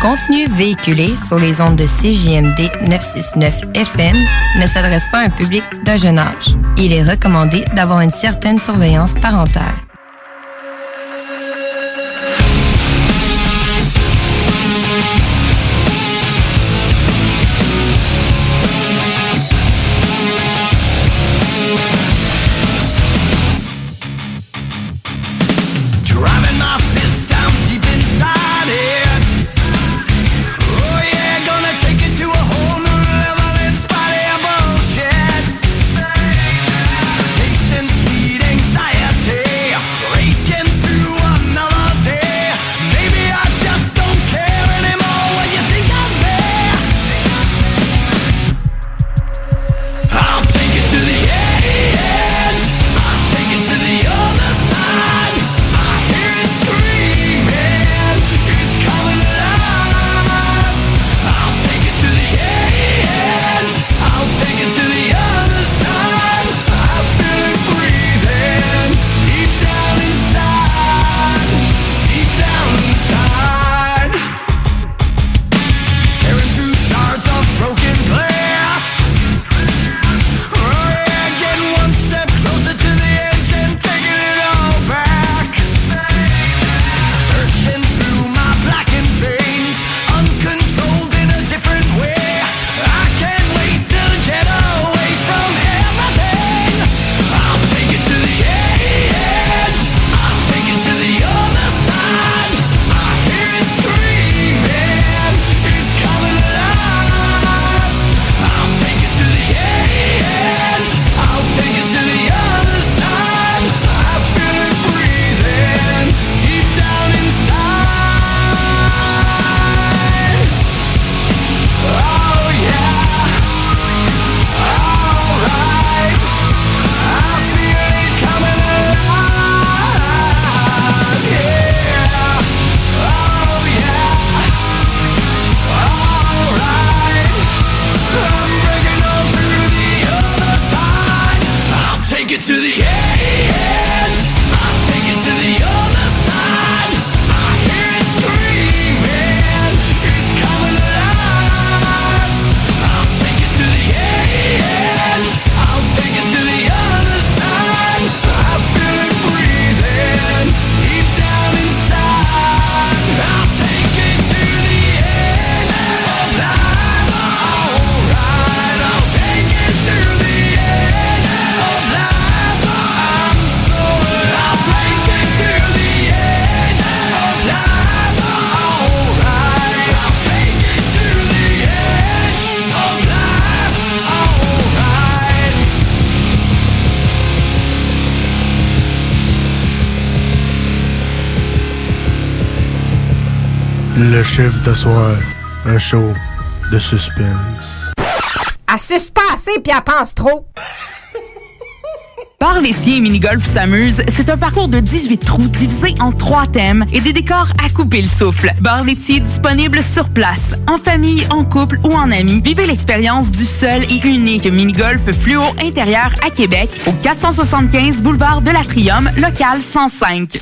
Contenu véhiculé sur les ondes de CJMD 969 FM ne s'adresse pas à un public d'un jeune âge. Il est recommandé d'avoir une certaine surveillance parentale. De soir, un show de suspense. Pas assez puis elle pense trop. Bar laitier et mini-golf s'amuse, c'est un parcours de 18 trous divisé en trois thèmes et des décors à couper le souffle. Bar laitier disponible sur place, en famille, en couple ou en amis. Vivez l'expérience du seul et unique mini-golf fluo intérieur à Québec au 475 boulevard de l'Atrium, local 105.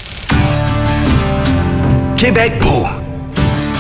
Québec beau.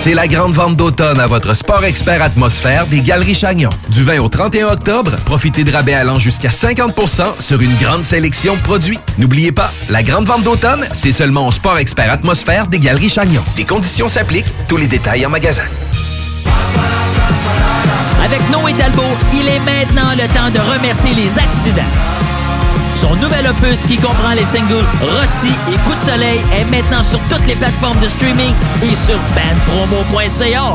C'est la grande vente d'automne à votre Sport Expert Atmosphère des Galeries Chagnon. Du 20 au 31 octobre, profitez de rabais allant jusqu'à 50% sur une grande sélection de produits. N'oubliez pas, la grande vente d'automne, c'est seulement au Sport Expert Atmosphère des Galeries Chagnon. Des conditions s'appliquent, tous les détails en magasin. Avec Noé Talbot, il est maintenant le temps de remercier les accidents. Son nouvel opus qui comprend les singles Rossi et Coup de soleil est maintenant sur toutes les plateformes de streaming et sur bandpromo.ca.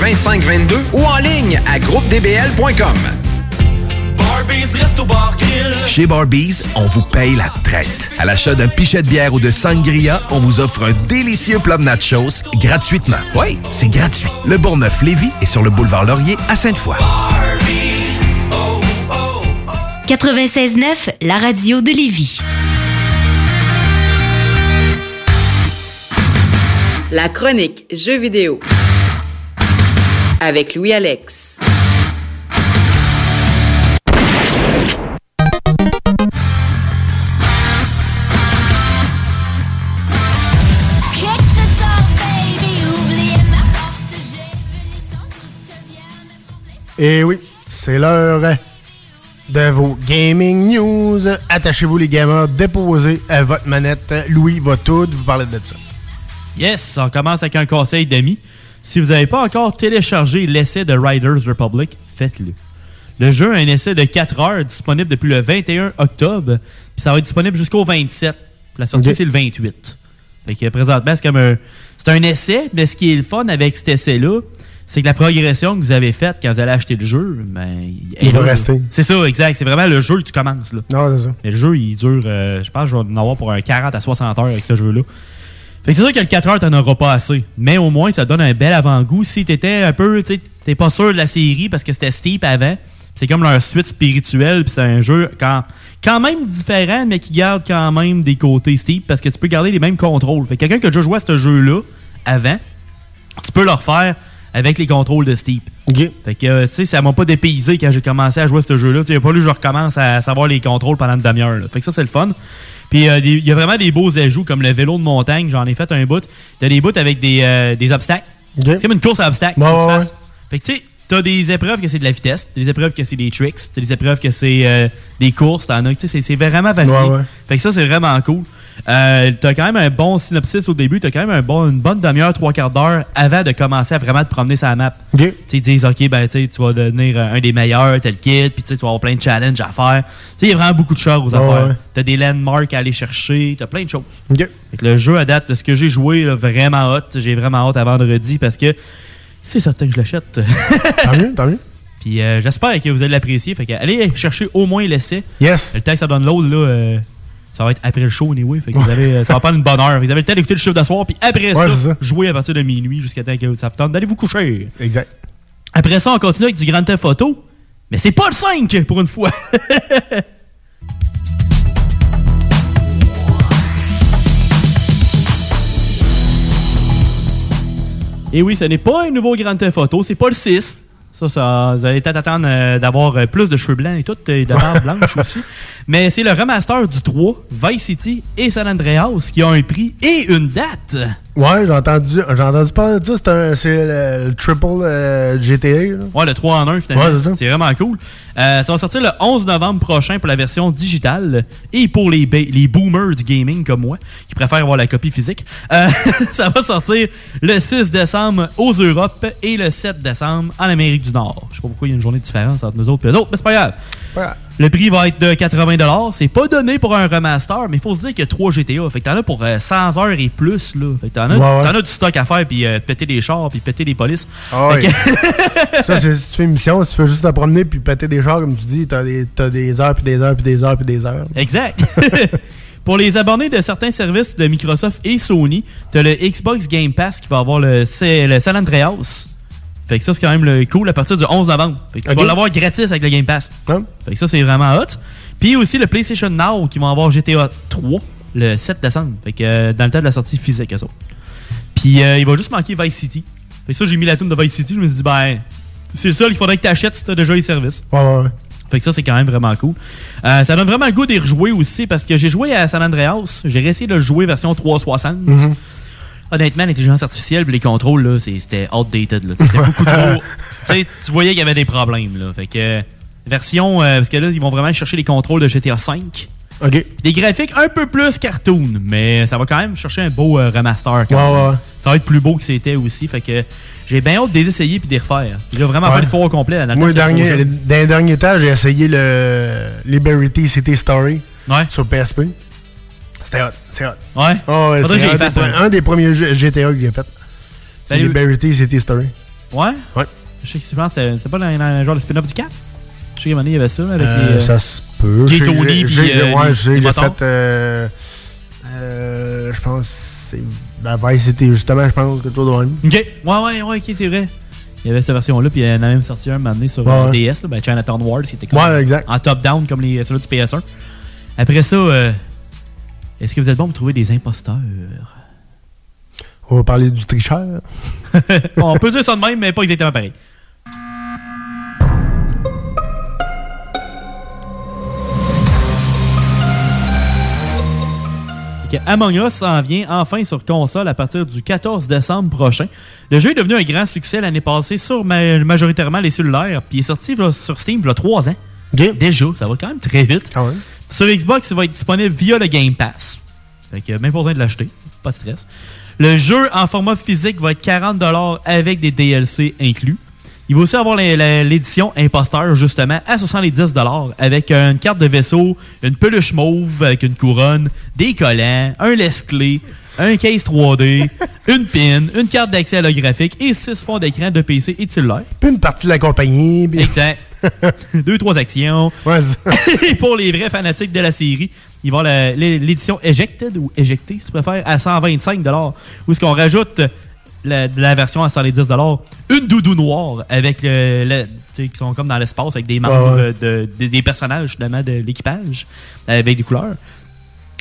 2522 ou en ligne à groupedbl.com. Chez Barbies, on vous paye la traite. À l'achat d'un pichet de bière ou de sangria, on vous offre un délicieux plat de nachos gratuitement. Oui, c'est gratuit. Le Bourgneuf-Lévis est sur le boulevard Laurier à Sainte-Foy. 96.9, la radio de Lévis. La chronique Jeux vidéo avec Louis Alex. Et oui, c'est l'heure de vos gaming news. Attachez-vous les gamers, déposez à votre manette. Louis va tout vous parler de ça. Yes, on commence avec un conseil d'amis. Si vous n'avez pas encore téléchargé l'essai de Riders Republic, faites-le. Le jeu a un essai de 4 heures disponible depuis le 21 octobre, puis ça va être disponible jusqu'au 27. La sortie, c'est le 28. Fait que présentement, c'est comme un, c'est un essai, mais ce qui est le fun avec cet essai-là, c'est que la progression que vous avez faite quand vous allez acheter le jeu, ben, Il va rester. C'est ça, exact. C'est vraiment le jeu que tu commences. Là. Non, c'est ça. Et le jeu, il dure, euh, je pense que je vais en avoir pour un 40 à 60 heures avec ce jeu-là. Fait que c'est sûr que le 4 heures, t'en auras pas assez. Mais au moins, ça donne un bel avant-goût. Si t'étais un peu, tu t'es pas sûr de la série parce que c'était Steep avant. C'est comme leur suite spirituelle, puis c'est un jeu quand, quand même différent, mais qui garde quand même des côtés Steep parce que tu peux garder les mêmes contrôles. Fait que quelqu'un qui a déjà joué à ce jeu-là avant, tu peux le refaire avec les contrôles de Steep. Fait que, tu sais, ça m'a pas dépaysé quand j'ai commencé à jouer à ce jeu-là. Tu pas que je recommence à savoir les contrôles pendant une demi-heure. Fait que ça, c'est le fun. Puis euh, il y a vraiment des beaux ajouts comme le vélo de montagne. J'en ai fait un bout. T'as des bouts avec des, euh, des obstacles. C'est comme une course à obstacles. Ouais, fasses. Fait que tu sais, t'as des épreuves que c'est de la vitesse, t'as des épreuves que c'est des tricks, t'as des épreuves que c'est euh, des courses, t'en as, tu sais, c'est- c'est vraiment varié. Ouais, ouais. Fait que ça, c'est vraiment cool. Euh, t'as quand même un bon synopsis au début, t'as quand même un bon, une bonne demi-heure, trois quarts d'heure avant de commencer à vraiment te promener sur la map. Tu sais, ils disent, OK, ben, tu vas devenir euh, un des meilleurs, tel kit, puis tu vas avoir plein de challenges à faire. Il y a vraiment beaucoup de choses à Ouais, faire. ouais. T'as des landmarks à aller chercher, t'as plein de choses. Le jeu, à date, de ce que j'ai joué, là, vraiment hot. J'ai vraiment hâte à vendredi parce que c'est certain que je l'achète. tant mieux, tant mieux. Puis euh, j'espère que vous allez l'apprécier. Fait que allez chercher au moins l'essai. Yes. Le que ça download, là, euh, ça va être après le show, anyway. Fait que vous avez, euh, ça va prendre une bonne heure. Vous avez le temps d'écouter le chiffre de soir. Puis après Ouais, ça, jouer à partir de minuit jusqu'à temps que ça vous tente d'aller vous coucher. Exact. Après ça, on continue avec du Grand Theft Auto. Mais c'est pas le 5 pour une fois. Et oui, ce n'est pas un nouveau Grand Theft Auto, c'est pas le 6. Ça, ça, vous allez peut-être attendre euh, d'avoir euh, plus de cheveux blancs et tout, et de barbe blanche aussi. Mais c'est le remaster du 3, Vice City et San Andreas qui ont un prix et une date. Ouais, j'ai entendu, entendu parler de ça. C'est le, le triple euh, GTA. là. Ouais, le 3 en 1 finalement. Ouais, c'est ça. c'est vraiment cool. Euh, ça va sortir le 11 novembre prochain pour la version digitale et pour les, les boomers du gaming comme moi qui préfèrent avoir la copie physique. Euh, ça va sortir le 6 décembre aux Europes et le 7 décembre en Amérique du Nord. Je sais pas pourquoi il y a une journée de différence entre nous autres et les autres, mais c'est pas grave. Le prix va être de 80$. C'est pas donné pour un remaster, mais il faut se dire qu'il y a 3 GTA. Fait que t'en as pour euh, 100 heures et plus. Là. Fait que t'en as, Ouais, ouais. t'en as du stock à faire, puis euh, péter des chars, puis péter des polices. Ah que- ça, c'est si tu fais une mission, si tu fais juste te promener puis péter des chars, comme tu dis, t'as des, des heures, puis des heures, puis des heures, puis des heures. Exact. Pour les abonnés de certains services de Microsoft et Sony, t'as le Xbox Game Pass qui va avoir le, le San Andreas. Fait que ça, c'est quand même le cool à partir du 11 novembre. Fait que tu Ok. vas l'avoir gratis avec le Game Pass. Fait que ça, c'est vraiment hot. Puis aussi le PlayStation Now qui va avoir GTA 3 le 7 décembre. Fait que euh, dans le temps de la sortie physique, autres. Puis euh, il va juste manquer Vice City. Fait que ça, j'ai mis la tune de Vice City. Je me suis dit, ben, c'est le seul qu'il faudrait que tu achètes si tu as déjà les services. Ouais, ouais, ouais. Fait que ça, c'est quand même vraiment cool. Euh, ça donne vraiment le goût d'y rejouer aussi parce que j'ai joué à San Andreas. J'ai réessayé de le jouer version 360. Mhm. Honnêtement, l'intelligence artificielle et les contrôles, là, c'était outdated. là. C'était beaucoup trop. tu voyais qu'il y avait des problèmes. Là. Fait que, version. euh, parce que là, ils vont vraiment chercher les contrôles de GTA V. OK. Des graphiques un peu plus cartoon, mais ça va quand même chercher un beau euh, remaster. Quand Ouais, même. ouais. Ça va être plus beau que c'était aussi. Fait que j'ai bien hâte de les essayer puis de les refaire. J'ai vraiment Ouais. fait l'histoire au complet. dans le Moi, dernier, trop dans les derniers temps, j'ai essayé le Liberty City Story Ouais. sur PSP. C'était hot. C'est hot. Ouais? Oh, ouais, Faudrait que un, des, un. pre- un des premiers jeux GTA que j'ai fait. C'est Liberty City Story. Ouais? Ouais. Je sais que je pense que c'était- c'était pas le genre de spin-off du Cap? Je sais qu'à un moment donné, il y avait ça avec Euh, les. euh, ça se peut. J'ai- Tony puis, euh, ouais, les- j'ai fait. euh, euh, je pense. c'est Ben, Vice City, justement, je pense, quelque chose de même. Ok, ouais, ouais, ouais, ok, c'est vrai. Il y avait cette version-là, puis il y en a même sorti un moment donné sur ouais. DS, là, ben, Chinatown Wars, qui était comme Ouais, exact. en top-down comme les ceux du PS1. Après ça, euh, est-ce que vous êtes bon pour trouver des imposteurs? On va parler du tricheur. On peut dire ça de même, mais pas exactement pareil. Among Us s'en vient enfin sur console à partir du 14 décembre prochain. Le jeu est devenu un grand succès l'année passée sur ma- majoritairement les cellulaires, puis il est sorti là, sur Steam il y a 3 ans. Déjà, ça va quand même très vite. Sur Xbox, il va être disponible via le Game Pass. Fait que même pas besoin de l'acheter, pas de stress. Le jeu en format physique va être 40$ avec des DLC inclus. Il va aussi avoir l'édition Imposteur, justement, à 70$ avec une carte de vaisseau, une peluche mauve avec une couronne, des collants, un laisse-clé, un case 3D, une pin, une carte d'accès holographique et 6 fonds d'écran de PC et de cellulaire. Puis une partie de la compagnie. puis- Exact. Deux, trois actions. Ouais, Et pour les vrais fanatiques de la série, il va y avoir la- l'é- l'édition Ejected ou Ejecté, si tu préfères, à 125 Où est-ce qu'on rajoute la, de la version à 110 une doudou noire avec le, le- qui sont comme dans l'espace avec des membres Ouais, ouais. de, de- des personnages justement de l'équipage avec des couleurs.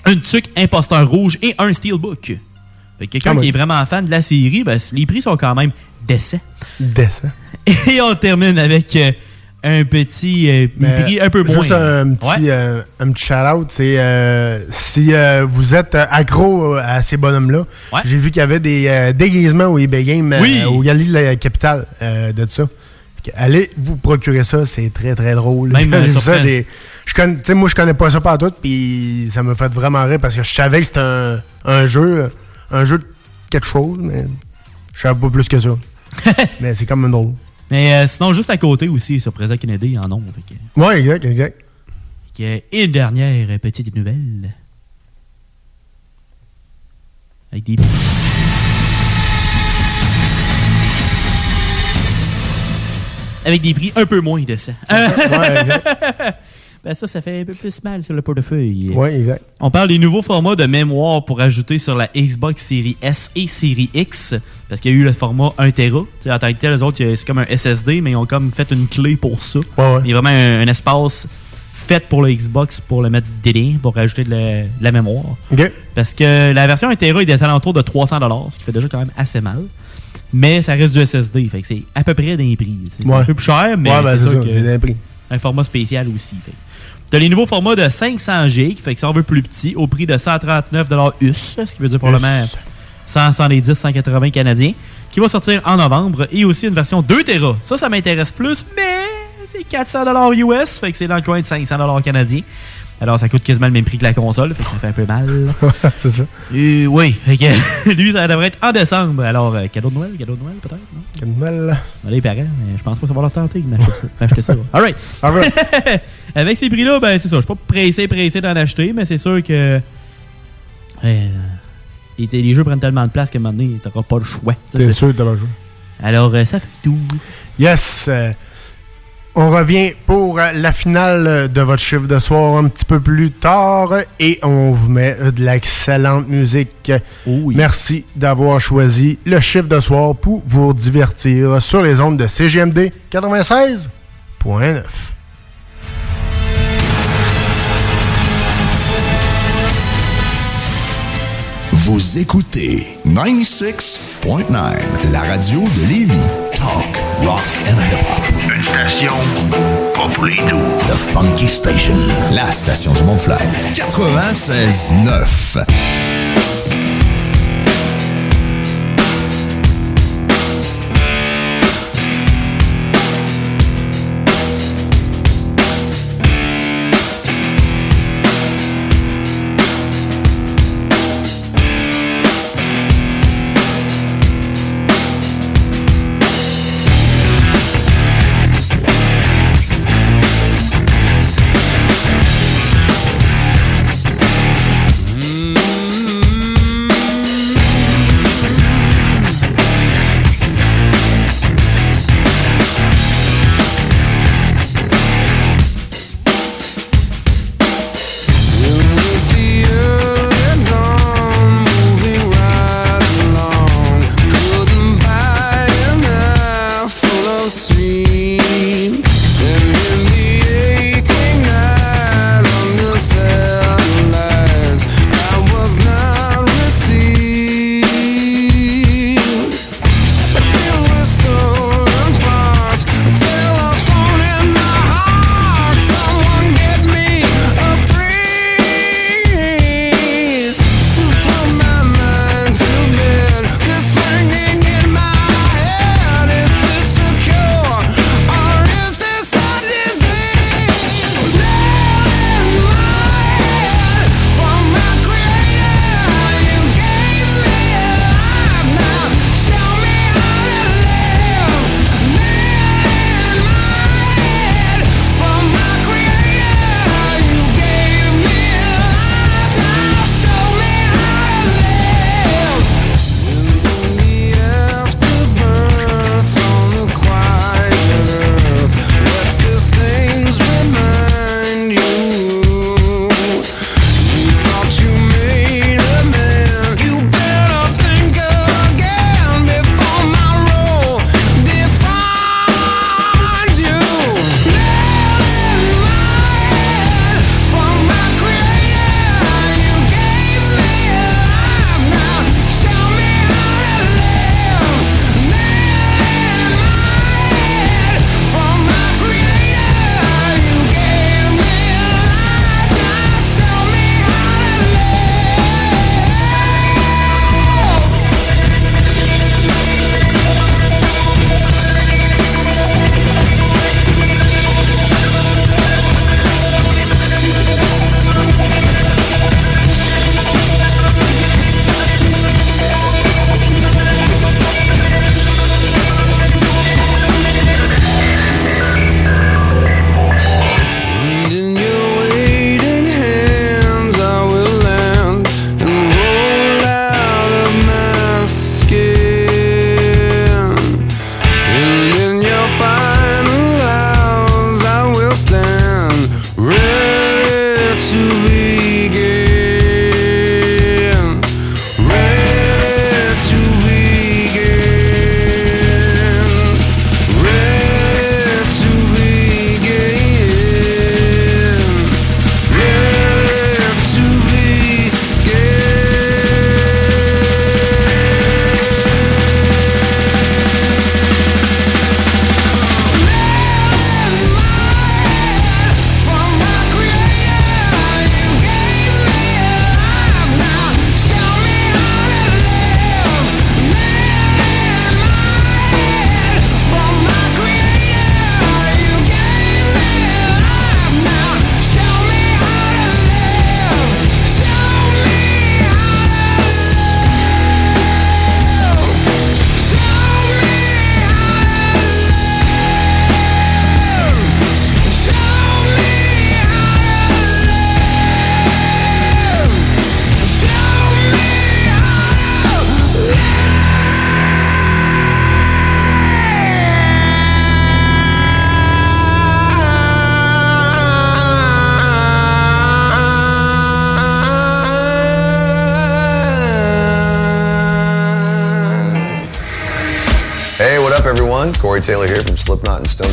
Une tuque imposteur rouge et un steelbook. Quelqu'un Ah qui est vraiment fan de la série, ben, les prix sont quand même décents. Décent. Et on termine avec euh, un petit euh, prix un peu moins. Juste un petit, Ouais. euh, un petit shout-out, c'est euh, si euh, vous êtes euh, accro à ces bonhommes-là, j'ai vu qu'il y avait des euh, déguisements au eBay Game euh, Oui. au Galerie de la Capitale euh, de ça. Allez vous procurer ça, c'est très très drôle. Même, euh, ça, des- je connais, moi je connais pas ça pas tout, puis ça me fait vraiment rire parce que je savais que c'était un, un jeu, un jeu de quelque chose, mais je savais pas plus que ça. mais c'est quand même drôle. Mais euh, sinon, juste à côté aussi, sur Présent Kennedy en nombre. Que- Ouais, exact, exact. une dernière petite nouvelle. Avec des. Avec des prix un peu moins décents. ben ça, ça fait un peu plus mal sur le portefeuille. Ouais, exact. On parle des nouveaux formats de mémoire pour ajouter sur la Xbox Series S et Series X. Parce qu'il y a eu le format 1 Tera. Tu sais, En tant que tel, les autres, c'est comme un SSD, mais ils ont comme fait une clé pour ça. Il y a vraiment un, un espace fait pour le Xbox pour le mettre dedans, pour rajouter de la, de la mémoire. OK. Parce que la version 1 Tera est des alentours de 300$, ce qui fait déjà quand même assez mal. Mais ça reste du SSD, fait que c'est à peu près d'un prix. C'est Ouais. un peu plus cher, mais Ouais, ben, c'est ça, que c'est d'un prix. Un format spécial aussi. Fait. T'as les nouveaux formats de 500 GB, fait que ça en veut plus petit, au prix de 139 US, ce qui veut dire probablement US. 100, 110, 180 canadiens, qui va sortir en novembre, et aussi une version 2 Tera. Ça, ça m'intéresse plus, mais c'est 400 US, fait que c'est dans le coin de 500 canadiens. Alors, ça coûte quasiment le même prix que la console, fait que ça fait un peu mal. c'est ça. Euh, oui, lui, ça devrait être en décembre. Alors, euh, cadeau de Noël, cadeau de Noël peut-être? Cadeau de Noël. Ben, les parents, mais je pense pas que ça va leur tenter de m'acheter m'acheter ça. Alright. Alright. Avec ces prix-là, ben c'est ça. Je suis pas pressé, pressé d'en acheter, mais c'est sûr que. euh, les, jeux prennent tellement de place qu'à un moment donné, t'auras pas le choix. C'est sûr, le choix. Alors, euh, ça fait tout. Yes. On revient pour la finale de votre chiffre de soir un petit peu plus tard et on vous met de l'excellente musique. Merci d'avoir choisi le chiffre de soir pour vous divertir sur les ondes de CGMD 96.9. Vous écoutez 96.9, la radio de Lévis. Talk, rock and hip-hop. Une station pas pour les doux. The Funky Station, la station du Mont-Flair. 96.9.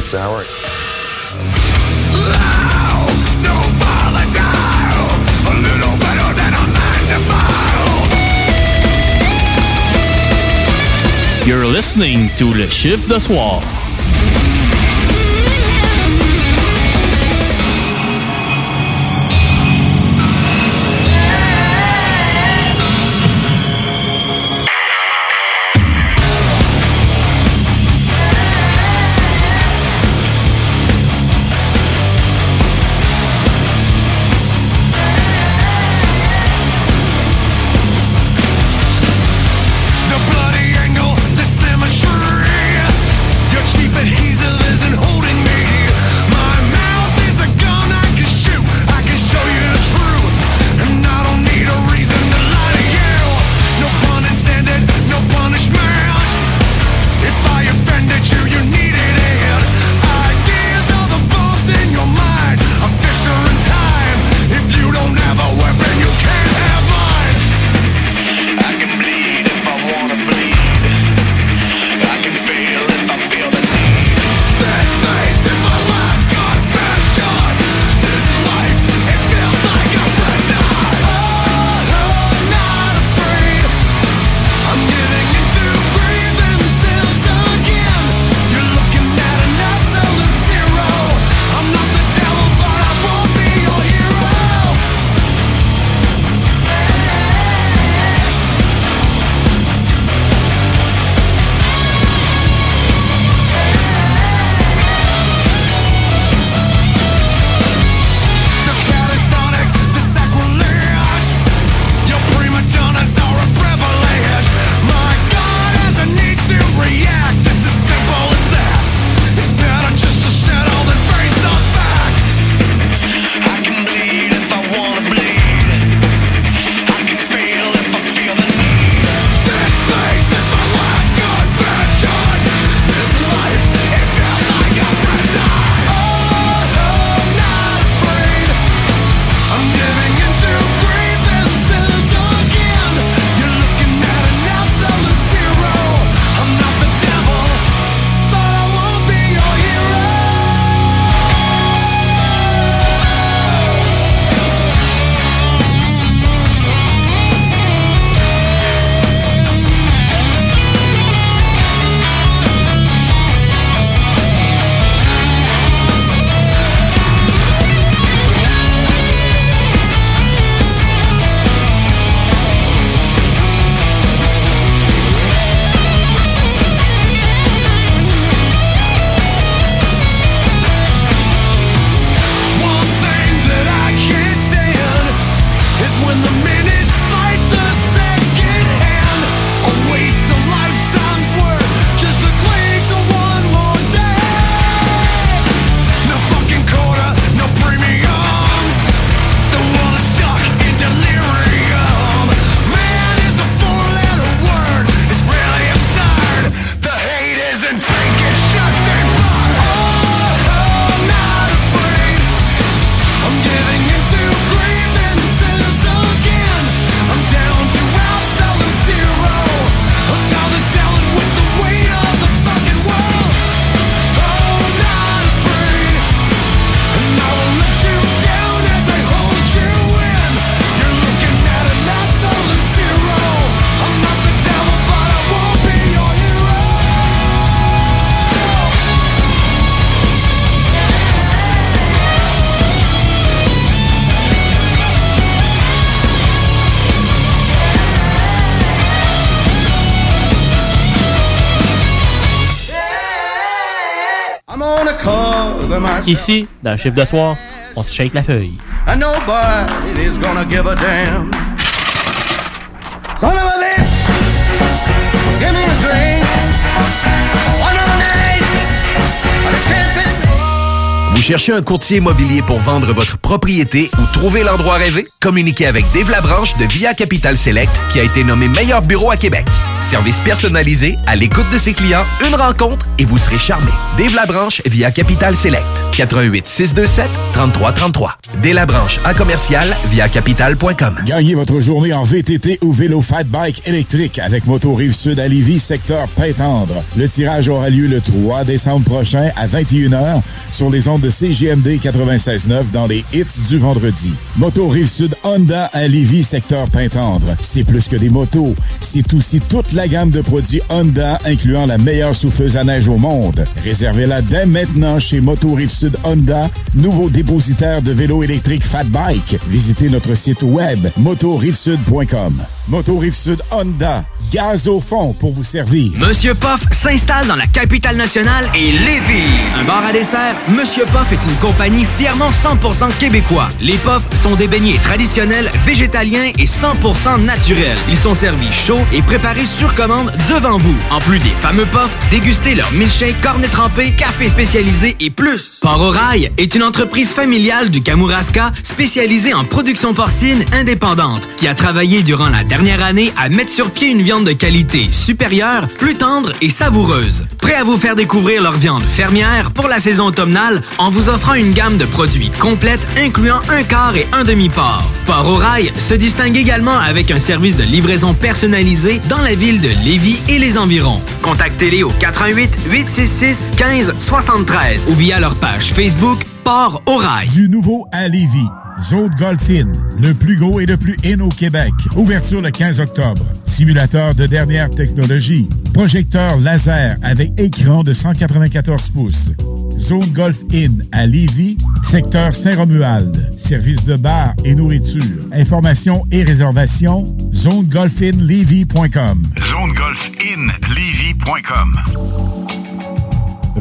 Sour. You're listening to Le Chiffre de Soir. Ici, dans le chiffre de soir, on se shake la feuille. And nobody's gonna give a damn. Son of a bitch, give me a drink. Vous cherchez un courtier immobilier pour vendre votre propriété ou trouver l'endroit rêvé? Communiquez avec Dave Labranche de Via Capital Select qui a été nommé meilleur bureau à Québec. Service personnalisé, à l'écoute de ses clients, une rencontre et vous serez charmé. Dave Labranche via Capital Select. 88 627 3333. Dave Labranche à commercial via capital.com. Gagnez votre journée en VTT ou vélo fat bike électrique avec Moto Rive Sud à secteur Pintendre. Le tirage aura lieu le 3 décembre prochain à 21h sur les ondes de CGMD 96.9 dans les hits du vendredi. Moto Rive Sud Honda à secteur Pintendre. C'est plus que des motos, c'est aussi toute la gamme de produits Honda incluant la meilleure souffleuse à neige au monde. Réservez-la dès maintenant chez Moto Rive Sud Honda, nouveau dépositaire de vélos électriques Fat Bike. Visitez notre site web motorivesud.com. Moto Rive Sud Honda, gaz au fond pour vous servir. Monsieur Poff s'installe dans la capitale nationale et Lévis. Un bar à dessert, Monsieur Poff est une compagnie fièrement 100% québécois. Les Poffs sont des beignets traditionnels, végétaliens et 100% naturels. Ils sont servis chauds et préparés sur commande devant vous. En plus des fameux Poffs, dégustez leur milkshake, cornet trempé, café spécialisé et plus. Port Rail est une entreprise familiale du Kamouraska spécialisée en production porcine indépendante qui a travaillé durant la dernière année à mettre sur pied une viande de qualité supérieure, plus tendre et savoureuse. Prêt à vous faire découvrir leur viande fermière pour la saison automnale en vous offrant une gamme de produits complète incluant un quart et un demi-port. Port au se distingue également avec un service de livraison personnalisé dans la ville de Lévis et les environs. Contactez-les au 88 866 15 73 ou via leur page Facebook Port au Rail. Du nouveau à Lévis. Zone Golf In, le plus gros et le plus in au Québec. Ouverture le 15 octobre. Simulateur de dernière technologie. Projecteur laser avec écran de 194 pouces. Zone Golf In à Lévis, secteur Saint-Romuald. Service de bar et nourriture. Informations et réservations, zonegolfinlevy.com. ZoneGolfInLevy.com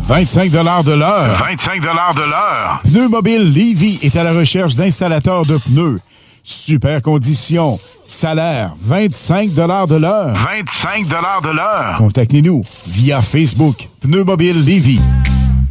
25 de l'heure. 25 de l'heure. Pneu Mobile Levy est à la recherche d'installateurs de pneus. Super conditions. Salaire 25 de l'heure. 25 de l'heure. Contactez-nous via Facebook. Pneu Mobile Levy.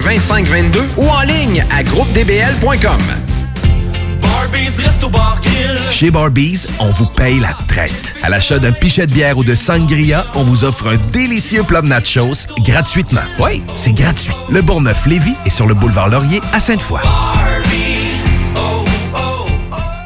2522 ou en ligne à groupedbl.com. Chez Barbies, on vous paye la traite. À l'achat d'un pichet de bière ou de sangria, on vous offre un délicieux plat de nachos gratuitement. Oui, c'est gratuit. Le Bourgneuf-Lévis est sur le boulevard Laurier à Sainte-Foy.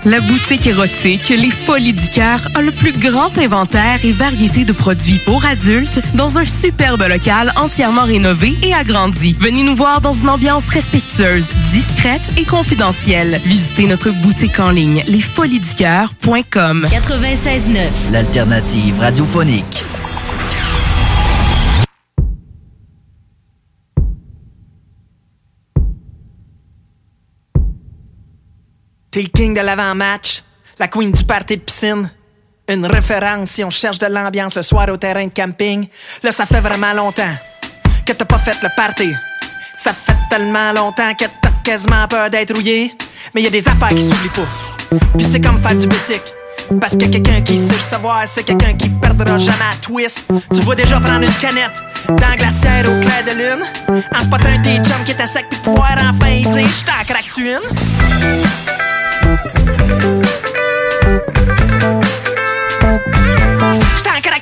La boutique érotique Les Folies du Cœur a le plus grand inventaire et variété de produits pour adultes dans un superbe local entièrement rénové et agrandi. Venez nous voir dans une ambiance respectueuse, discrète et confidentielle. Visitez notre boutique en ligne lesfoliesducoeur.com. 96.9. L'alternative radiophonique. T'es le king de l'avant-match, la queen du party de piscine. Une référence si on cherche de l'ambiance le soir au terrain de camping. Là, ça fait vraiment longtemps que t'as pas fait le party. Ça fait tellement longtemps que t'as quasiment peur d'être rouillé. Mais y a des affaires qui s'oublient pas. Puis c'est comme faire du bicycle. Parce que quelqu'un qui sait le savoir, c'est quelqu'un qui perdra jamais à twist. Tu vas déjà prendre une canette dans la glacière au clair de lune. En spotant tes chums qui étaient secs puis pouvoir enfin dire j't'en craque-tu une?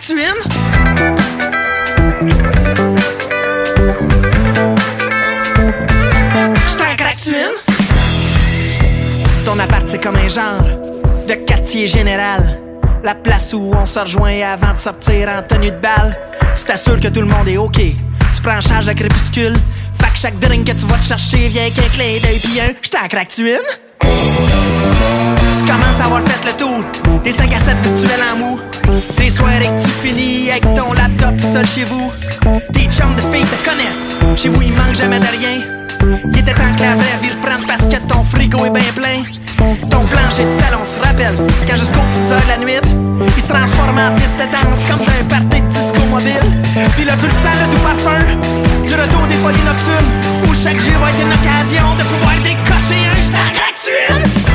Une? Ton appart, c'est comme un genre de quartier général. La place où on se rejoint avant de sortir en tenue de balle. Tu t'assures que tout le monde est OK. Tu prends en charge le crépuscule. Fait que chaque drink que tu vas te chercher vient qu'un clé d'œil pis un j't'en craque-tu une? Commences à avoir fait le tour. Des 5 à 7 virtuels en mou Des soirées que tu finis avec ton laptop seul chez vous. Tes chums de filles te connaissent. Chez vous il manque jamais de rien. Il était temps que la vraie vie reprenne parce que ton frigo est bien plein. Ton plancher de salon se rappelle Quand jusqu'aux petites heures de la nuit Il se transforme en piste de danse Comme c'est un party de disco mobile. Puis le sens le doux parfum Du retour des folies nocturnes Où chaque jour va être une occasion De pouvoir décocher un j't'en craque-tu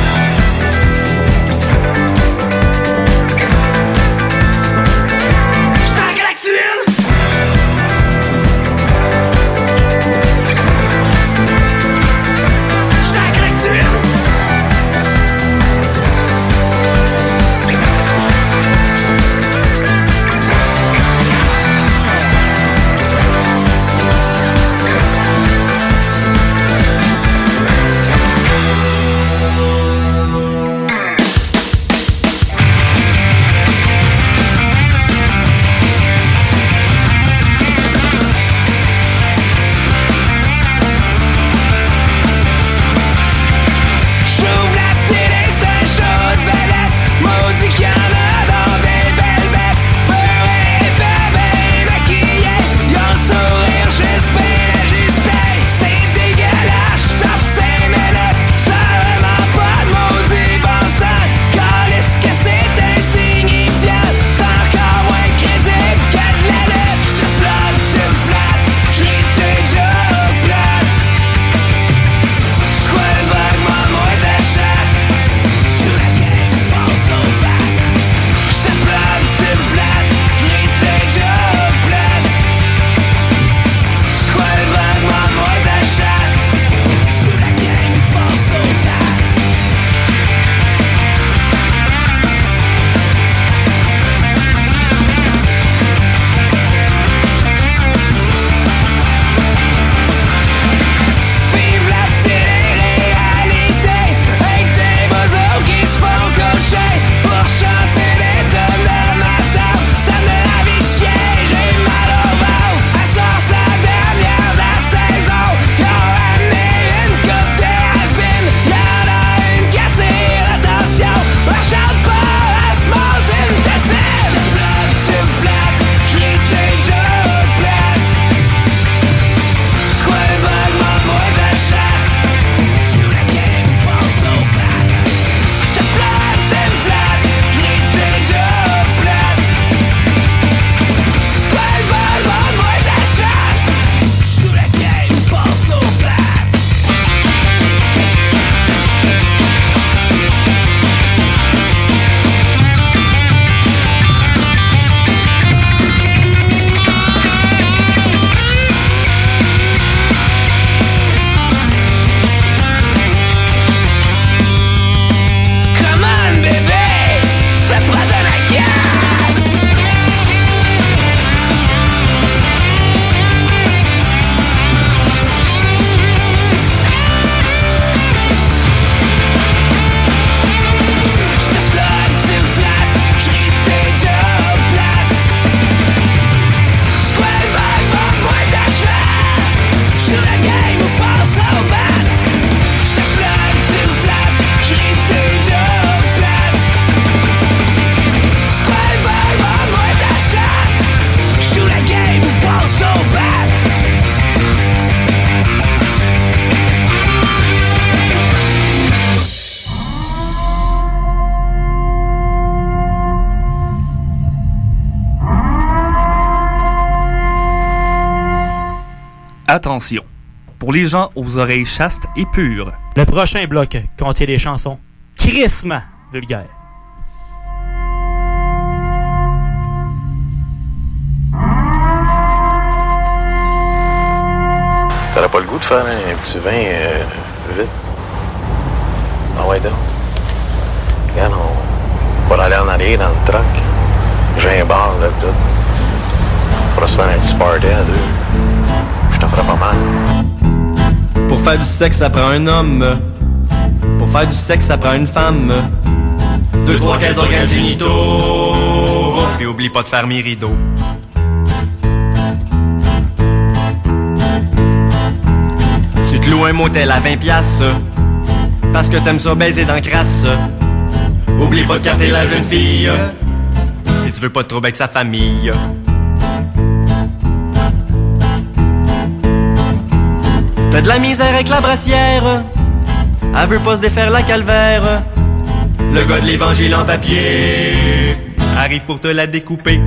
Attention, pour les gens aux oreilles chastes et pures, Le prochain bloc contient des chansons crissement vulgaires. T'aurais pas le goût de faire un petit vin euh, vite? Ah ouais, donc? Regarde, on va aller en arrière dans le truck. J'ai un bar, là, tout. On pourra se faire un petit party à deux. Pour faire du sexe, ça prend un homme. Pour faire du sexe, ça prend une femme. Deux, trois, quinze organes génitaux. Puis oublie pas de faire mes rideaux. te loue un motel à 20 piastres. Parce que t'aimes ça baiser dans crasse. Oublie pas de garder la jeune fille. Si tu veux pas te trouver avec sa famille. De la misère avec la brassière. Elle veut pas se défaire la calvaire. Le gars de l'évangile en papier arrive pour te la découper.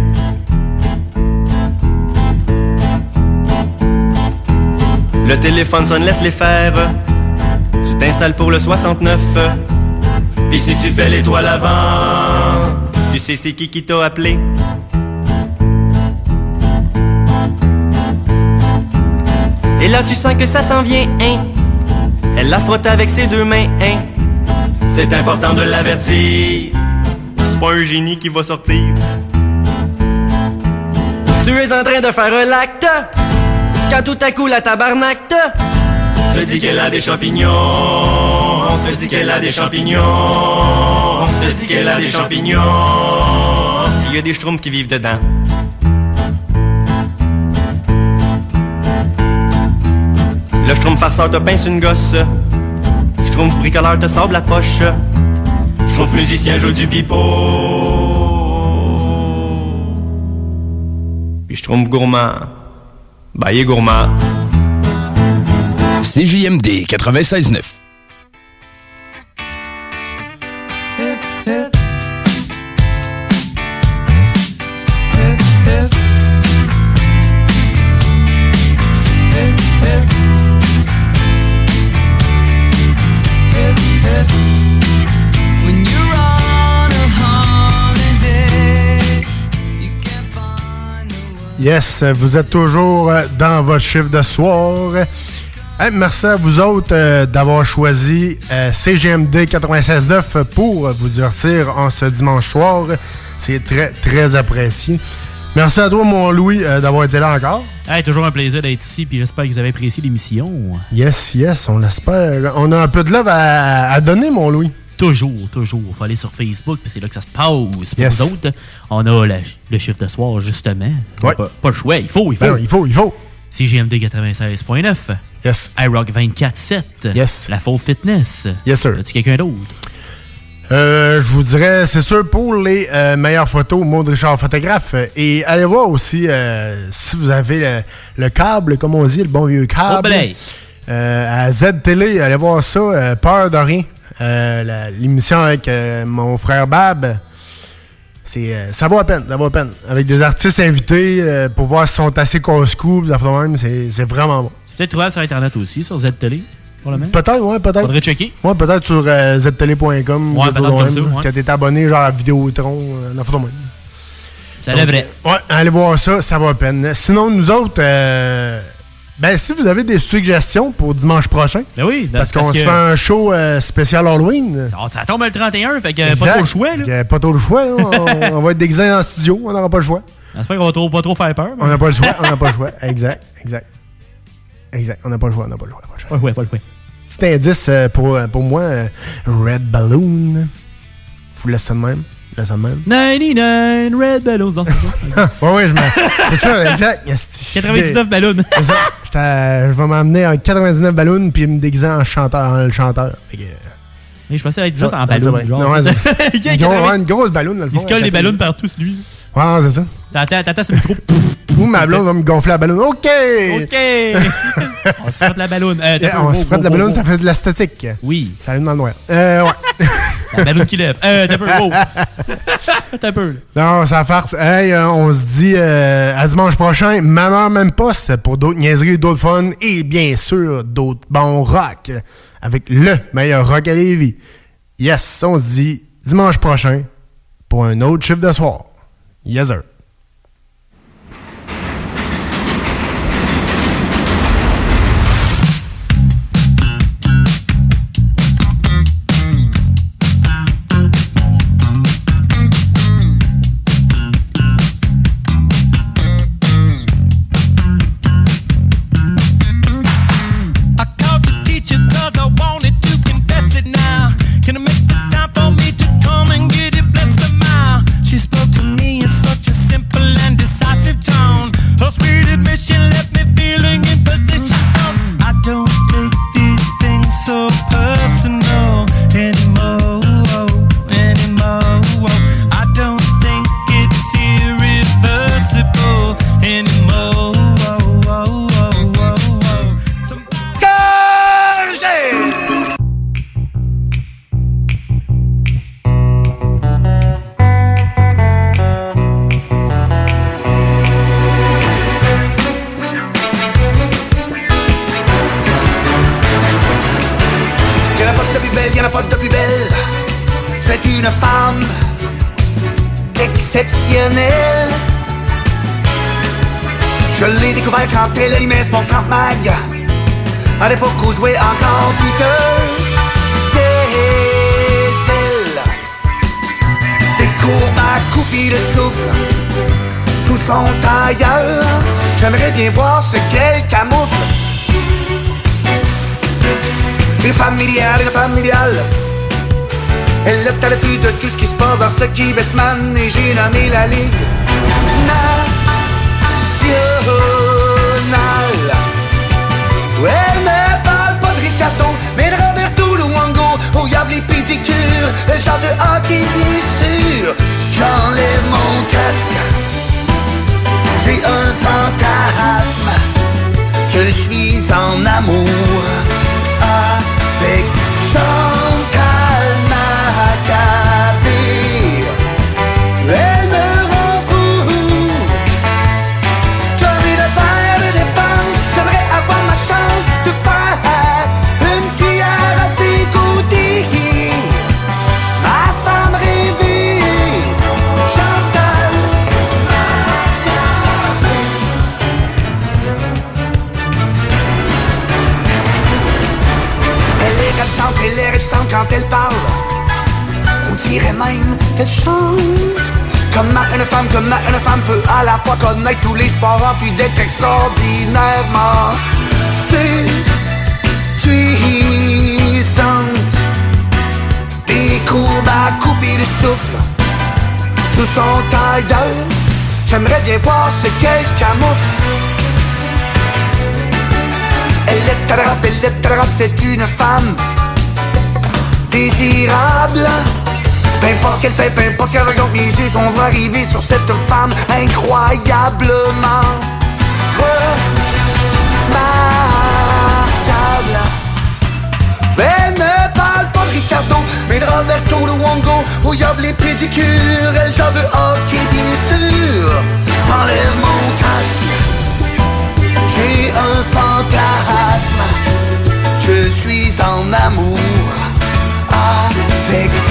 Le téléphone sonne, laisse les faire. Tu t'installes pour le 69. Puis si tu fais l'étoile avant, tu sais c'est qui qui t'a appelé. Et là tu sens que ça s'en vient, hein? Elle la frotte avec ses deux mains, hein? C'est important de l'avertir. C'est pas un génie qui va sortir. Tu es en train de faire l'acte. Quand tout à coup la tabarnak te te dit qu'elle a des champignons. Te dit qu'elle a des champignons. Te dit qu'elle a des champignons. Il y a des schtroumpfs qui vivent dedans. Le schtroumpf farceur te pince une gosse. Schtroumpf bricoleur te sable la poche. Schtroumpf musicien joue du pipeau. Puis Schtroumpf gourmand. Bah, est gourmand. CJMD 96.9. Yes, vous êtes toujours euh, dans votre chiffre de soir. Hey, merci à vous autres euh, d'avoir choisi euh, CGMD 96.9 pour vous divertir en ce dimanche soir. C'est très, très apprécié. Merci à toi, mon Louis, euh, d'avoir été là encore. Hey, toujours un plaisir d'être ici, puis j'espère que vous avez apprécié l'émission. Yes, yes, on l'espère. On a un peu de love à, à donner, mon Louis. Toujours, toujours. Faut aller sur Facebook, puis c'est là que ça se passe. Pour nous autres, on a la- le chiffre de soir, justement. Ouais. Pas, pas le choix, il faut, il faut. Ben non, il faut, il faut. CGMD 96.9. Yes. iRock 24.7. Yes. La Faux Fitness. Yes, sir. As-tu quelqu'un d'autre? Euh, je vous dirais, c'est sûr, pour les euh, meilleures photos, Maud Richard Photographe. Et allez voir aussi euh, si vous avez le, le câble, comme on dit, le bon vieux câble. Oh. Euh, à Z Télé, allez voir ça. Peur de rien. Euh, L'émission avec euh, mon frère Bab. C'est, euh, ça vaut la peine, ça vaut la peine. Avec des artistes invités pour voir s'ils sont assez casse-cou, même, c'est, c'est vraiment bon. C'est peut-être trouvable sur Internet aussi, sur Z-Télé, pour le même? Peut-être, ouais, peut-être. Faudrait checker. Ouais, peut-être sur ztélé.com. Ouais, peut-être comme même, ça, ouais. Quand t'es abonné, genre à Vidéotron, euh, n'importe quoi. Ça devrait. Ouais, allez voir ça, ça vaut la peine. Sinon, nous autres, ben, si vous avez des suggestions pour dimanche prochain, Ben oui, parce qu'on parce se que- fait un show euh, spécial Halloween. Ça, ça tombe le 31, fait que pas trop le choix. Là. Fait que Pas trop le choix, là. on, on va être déguisés dans le studio, on n'aura pas le choix. J'espère qu'on va trop, pas trop faire peur. On n'a pas le choix, on n'a pas le choix. Exact, exact. Exact, on n'a pas le choix, on n'a pas le choix. Pas le choix. Ouais, ouais, pas le choix. Petit indice euh, pour, euh, pour moi, euh, Red Balloon. Je vous laisse ça de même. Je vous laisse ça de même. 99 Red Balloons. Non, c'est ouais, ouais, je C'est ça, exact. Esti. 99 ballons. C'est ça. Je vais m'emmener en 99 ballons puis me déguiser en chanteur, en le chanteur. Fait que- Mais je pensais être juste en c'est ballon. genre. Non, c'est- Une grosse- ballon dans le Il fond. se colle la ballons partout lui. Ouais, c'est ça. T'attends, t'attends ce micro. Ou ma blonde va me gonfler la ballon. OK! OK! on se frotte la ballonne. Euh, Yeah, on se frotte la wow, ballon, wow. ça fait de la statique. Oui. Ça allume dans le noir. Euh, ouais. La ballonne qui lève. Euh, t'as peu, wow. T'as peu. Non, ça farce. Hey, euh, on se dit euh, à dimanche prochain, même heure, même poste, pour d'autres niaiseries, d'autres fun et bien sûr d'autres bons rock avec le meilleur rock à Lévis. Yes, on se dit dimanche prochain pour un autre chiffre de soir. Yes, sir. Exceptionnel. Je l'ai découvert quand elle animait son 30 mag. À l'époque où jouait encore Peter. C'est elle. Des courbes à couper le souffle sous son tailleur. J'aimerais bien voir ce qu'elle camoufle. Une femme idéale, une femme idéale. Elle est à l'affût de tout ce qui se passe dans ce qui Batman et j'ai nommé la Ligue nationale. Ouais, ne parle pas de Ricardo, mais de Roberto Luongo. Au diable les pédicures, elle chante de hockey sûr. J'enlève mon casque, j'ai un fantasme. Je suis en amour avec Chantal quand elle parle. On dirait même qu'elle chante. Comment une femme, comment une femme peut à la fois connaître tous les sports puis d'être extraordinairement séduisante. Des courbes à couper le souffle sous son tailleur. J'aimerais bien voir ce qu'elle camoufle. Elle est elle est c'est une femme désirable. Peu importe qu'elle fait, peu importe qu'elle regarde mes yeux, on va arriver sur cette femme incroyablement remarquable. Elle ne parle pas de Ricardo, mais de Roberto Luongo, où y a les pédicures, elle chante de hockey bien sûr. J'enlève mon casque, j'ai un fantasme, je suis en amour avec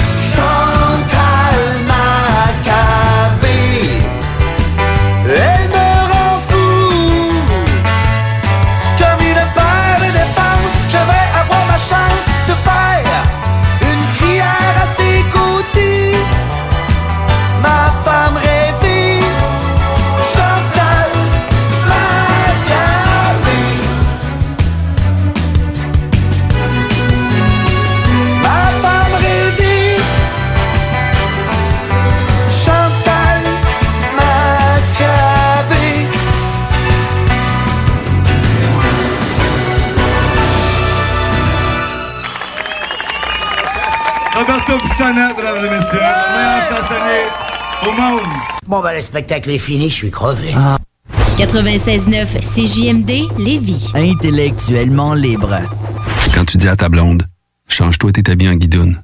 Bon, ben, le spectacle est fini, je suis crevé. 96.9 CJMD Lévis. Intellectuellement libre. Quand tu dis à ta blonde, change-toi tes habits en guidoune.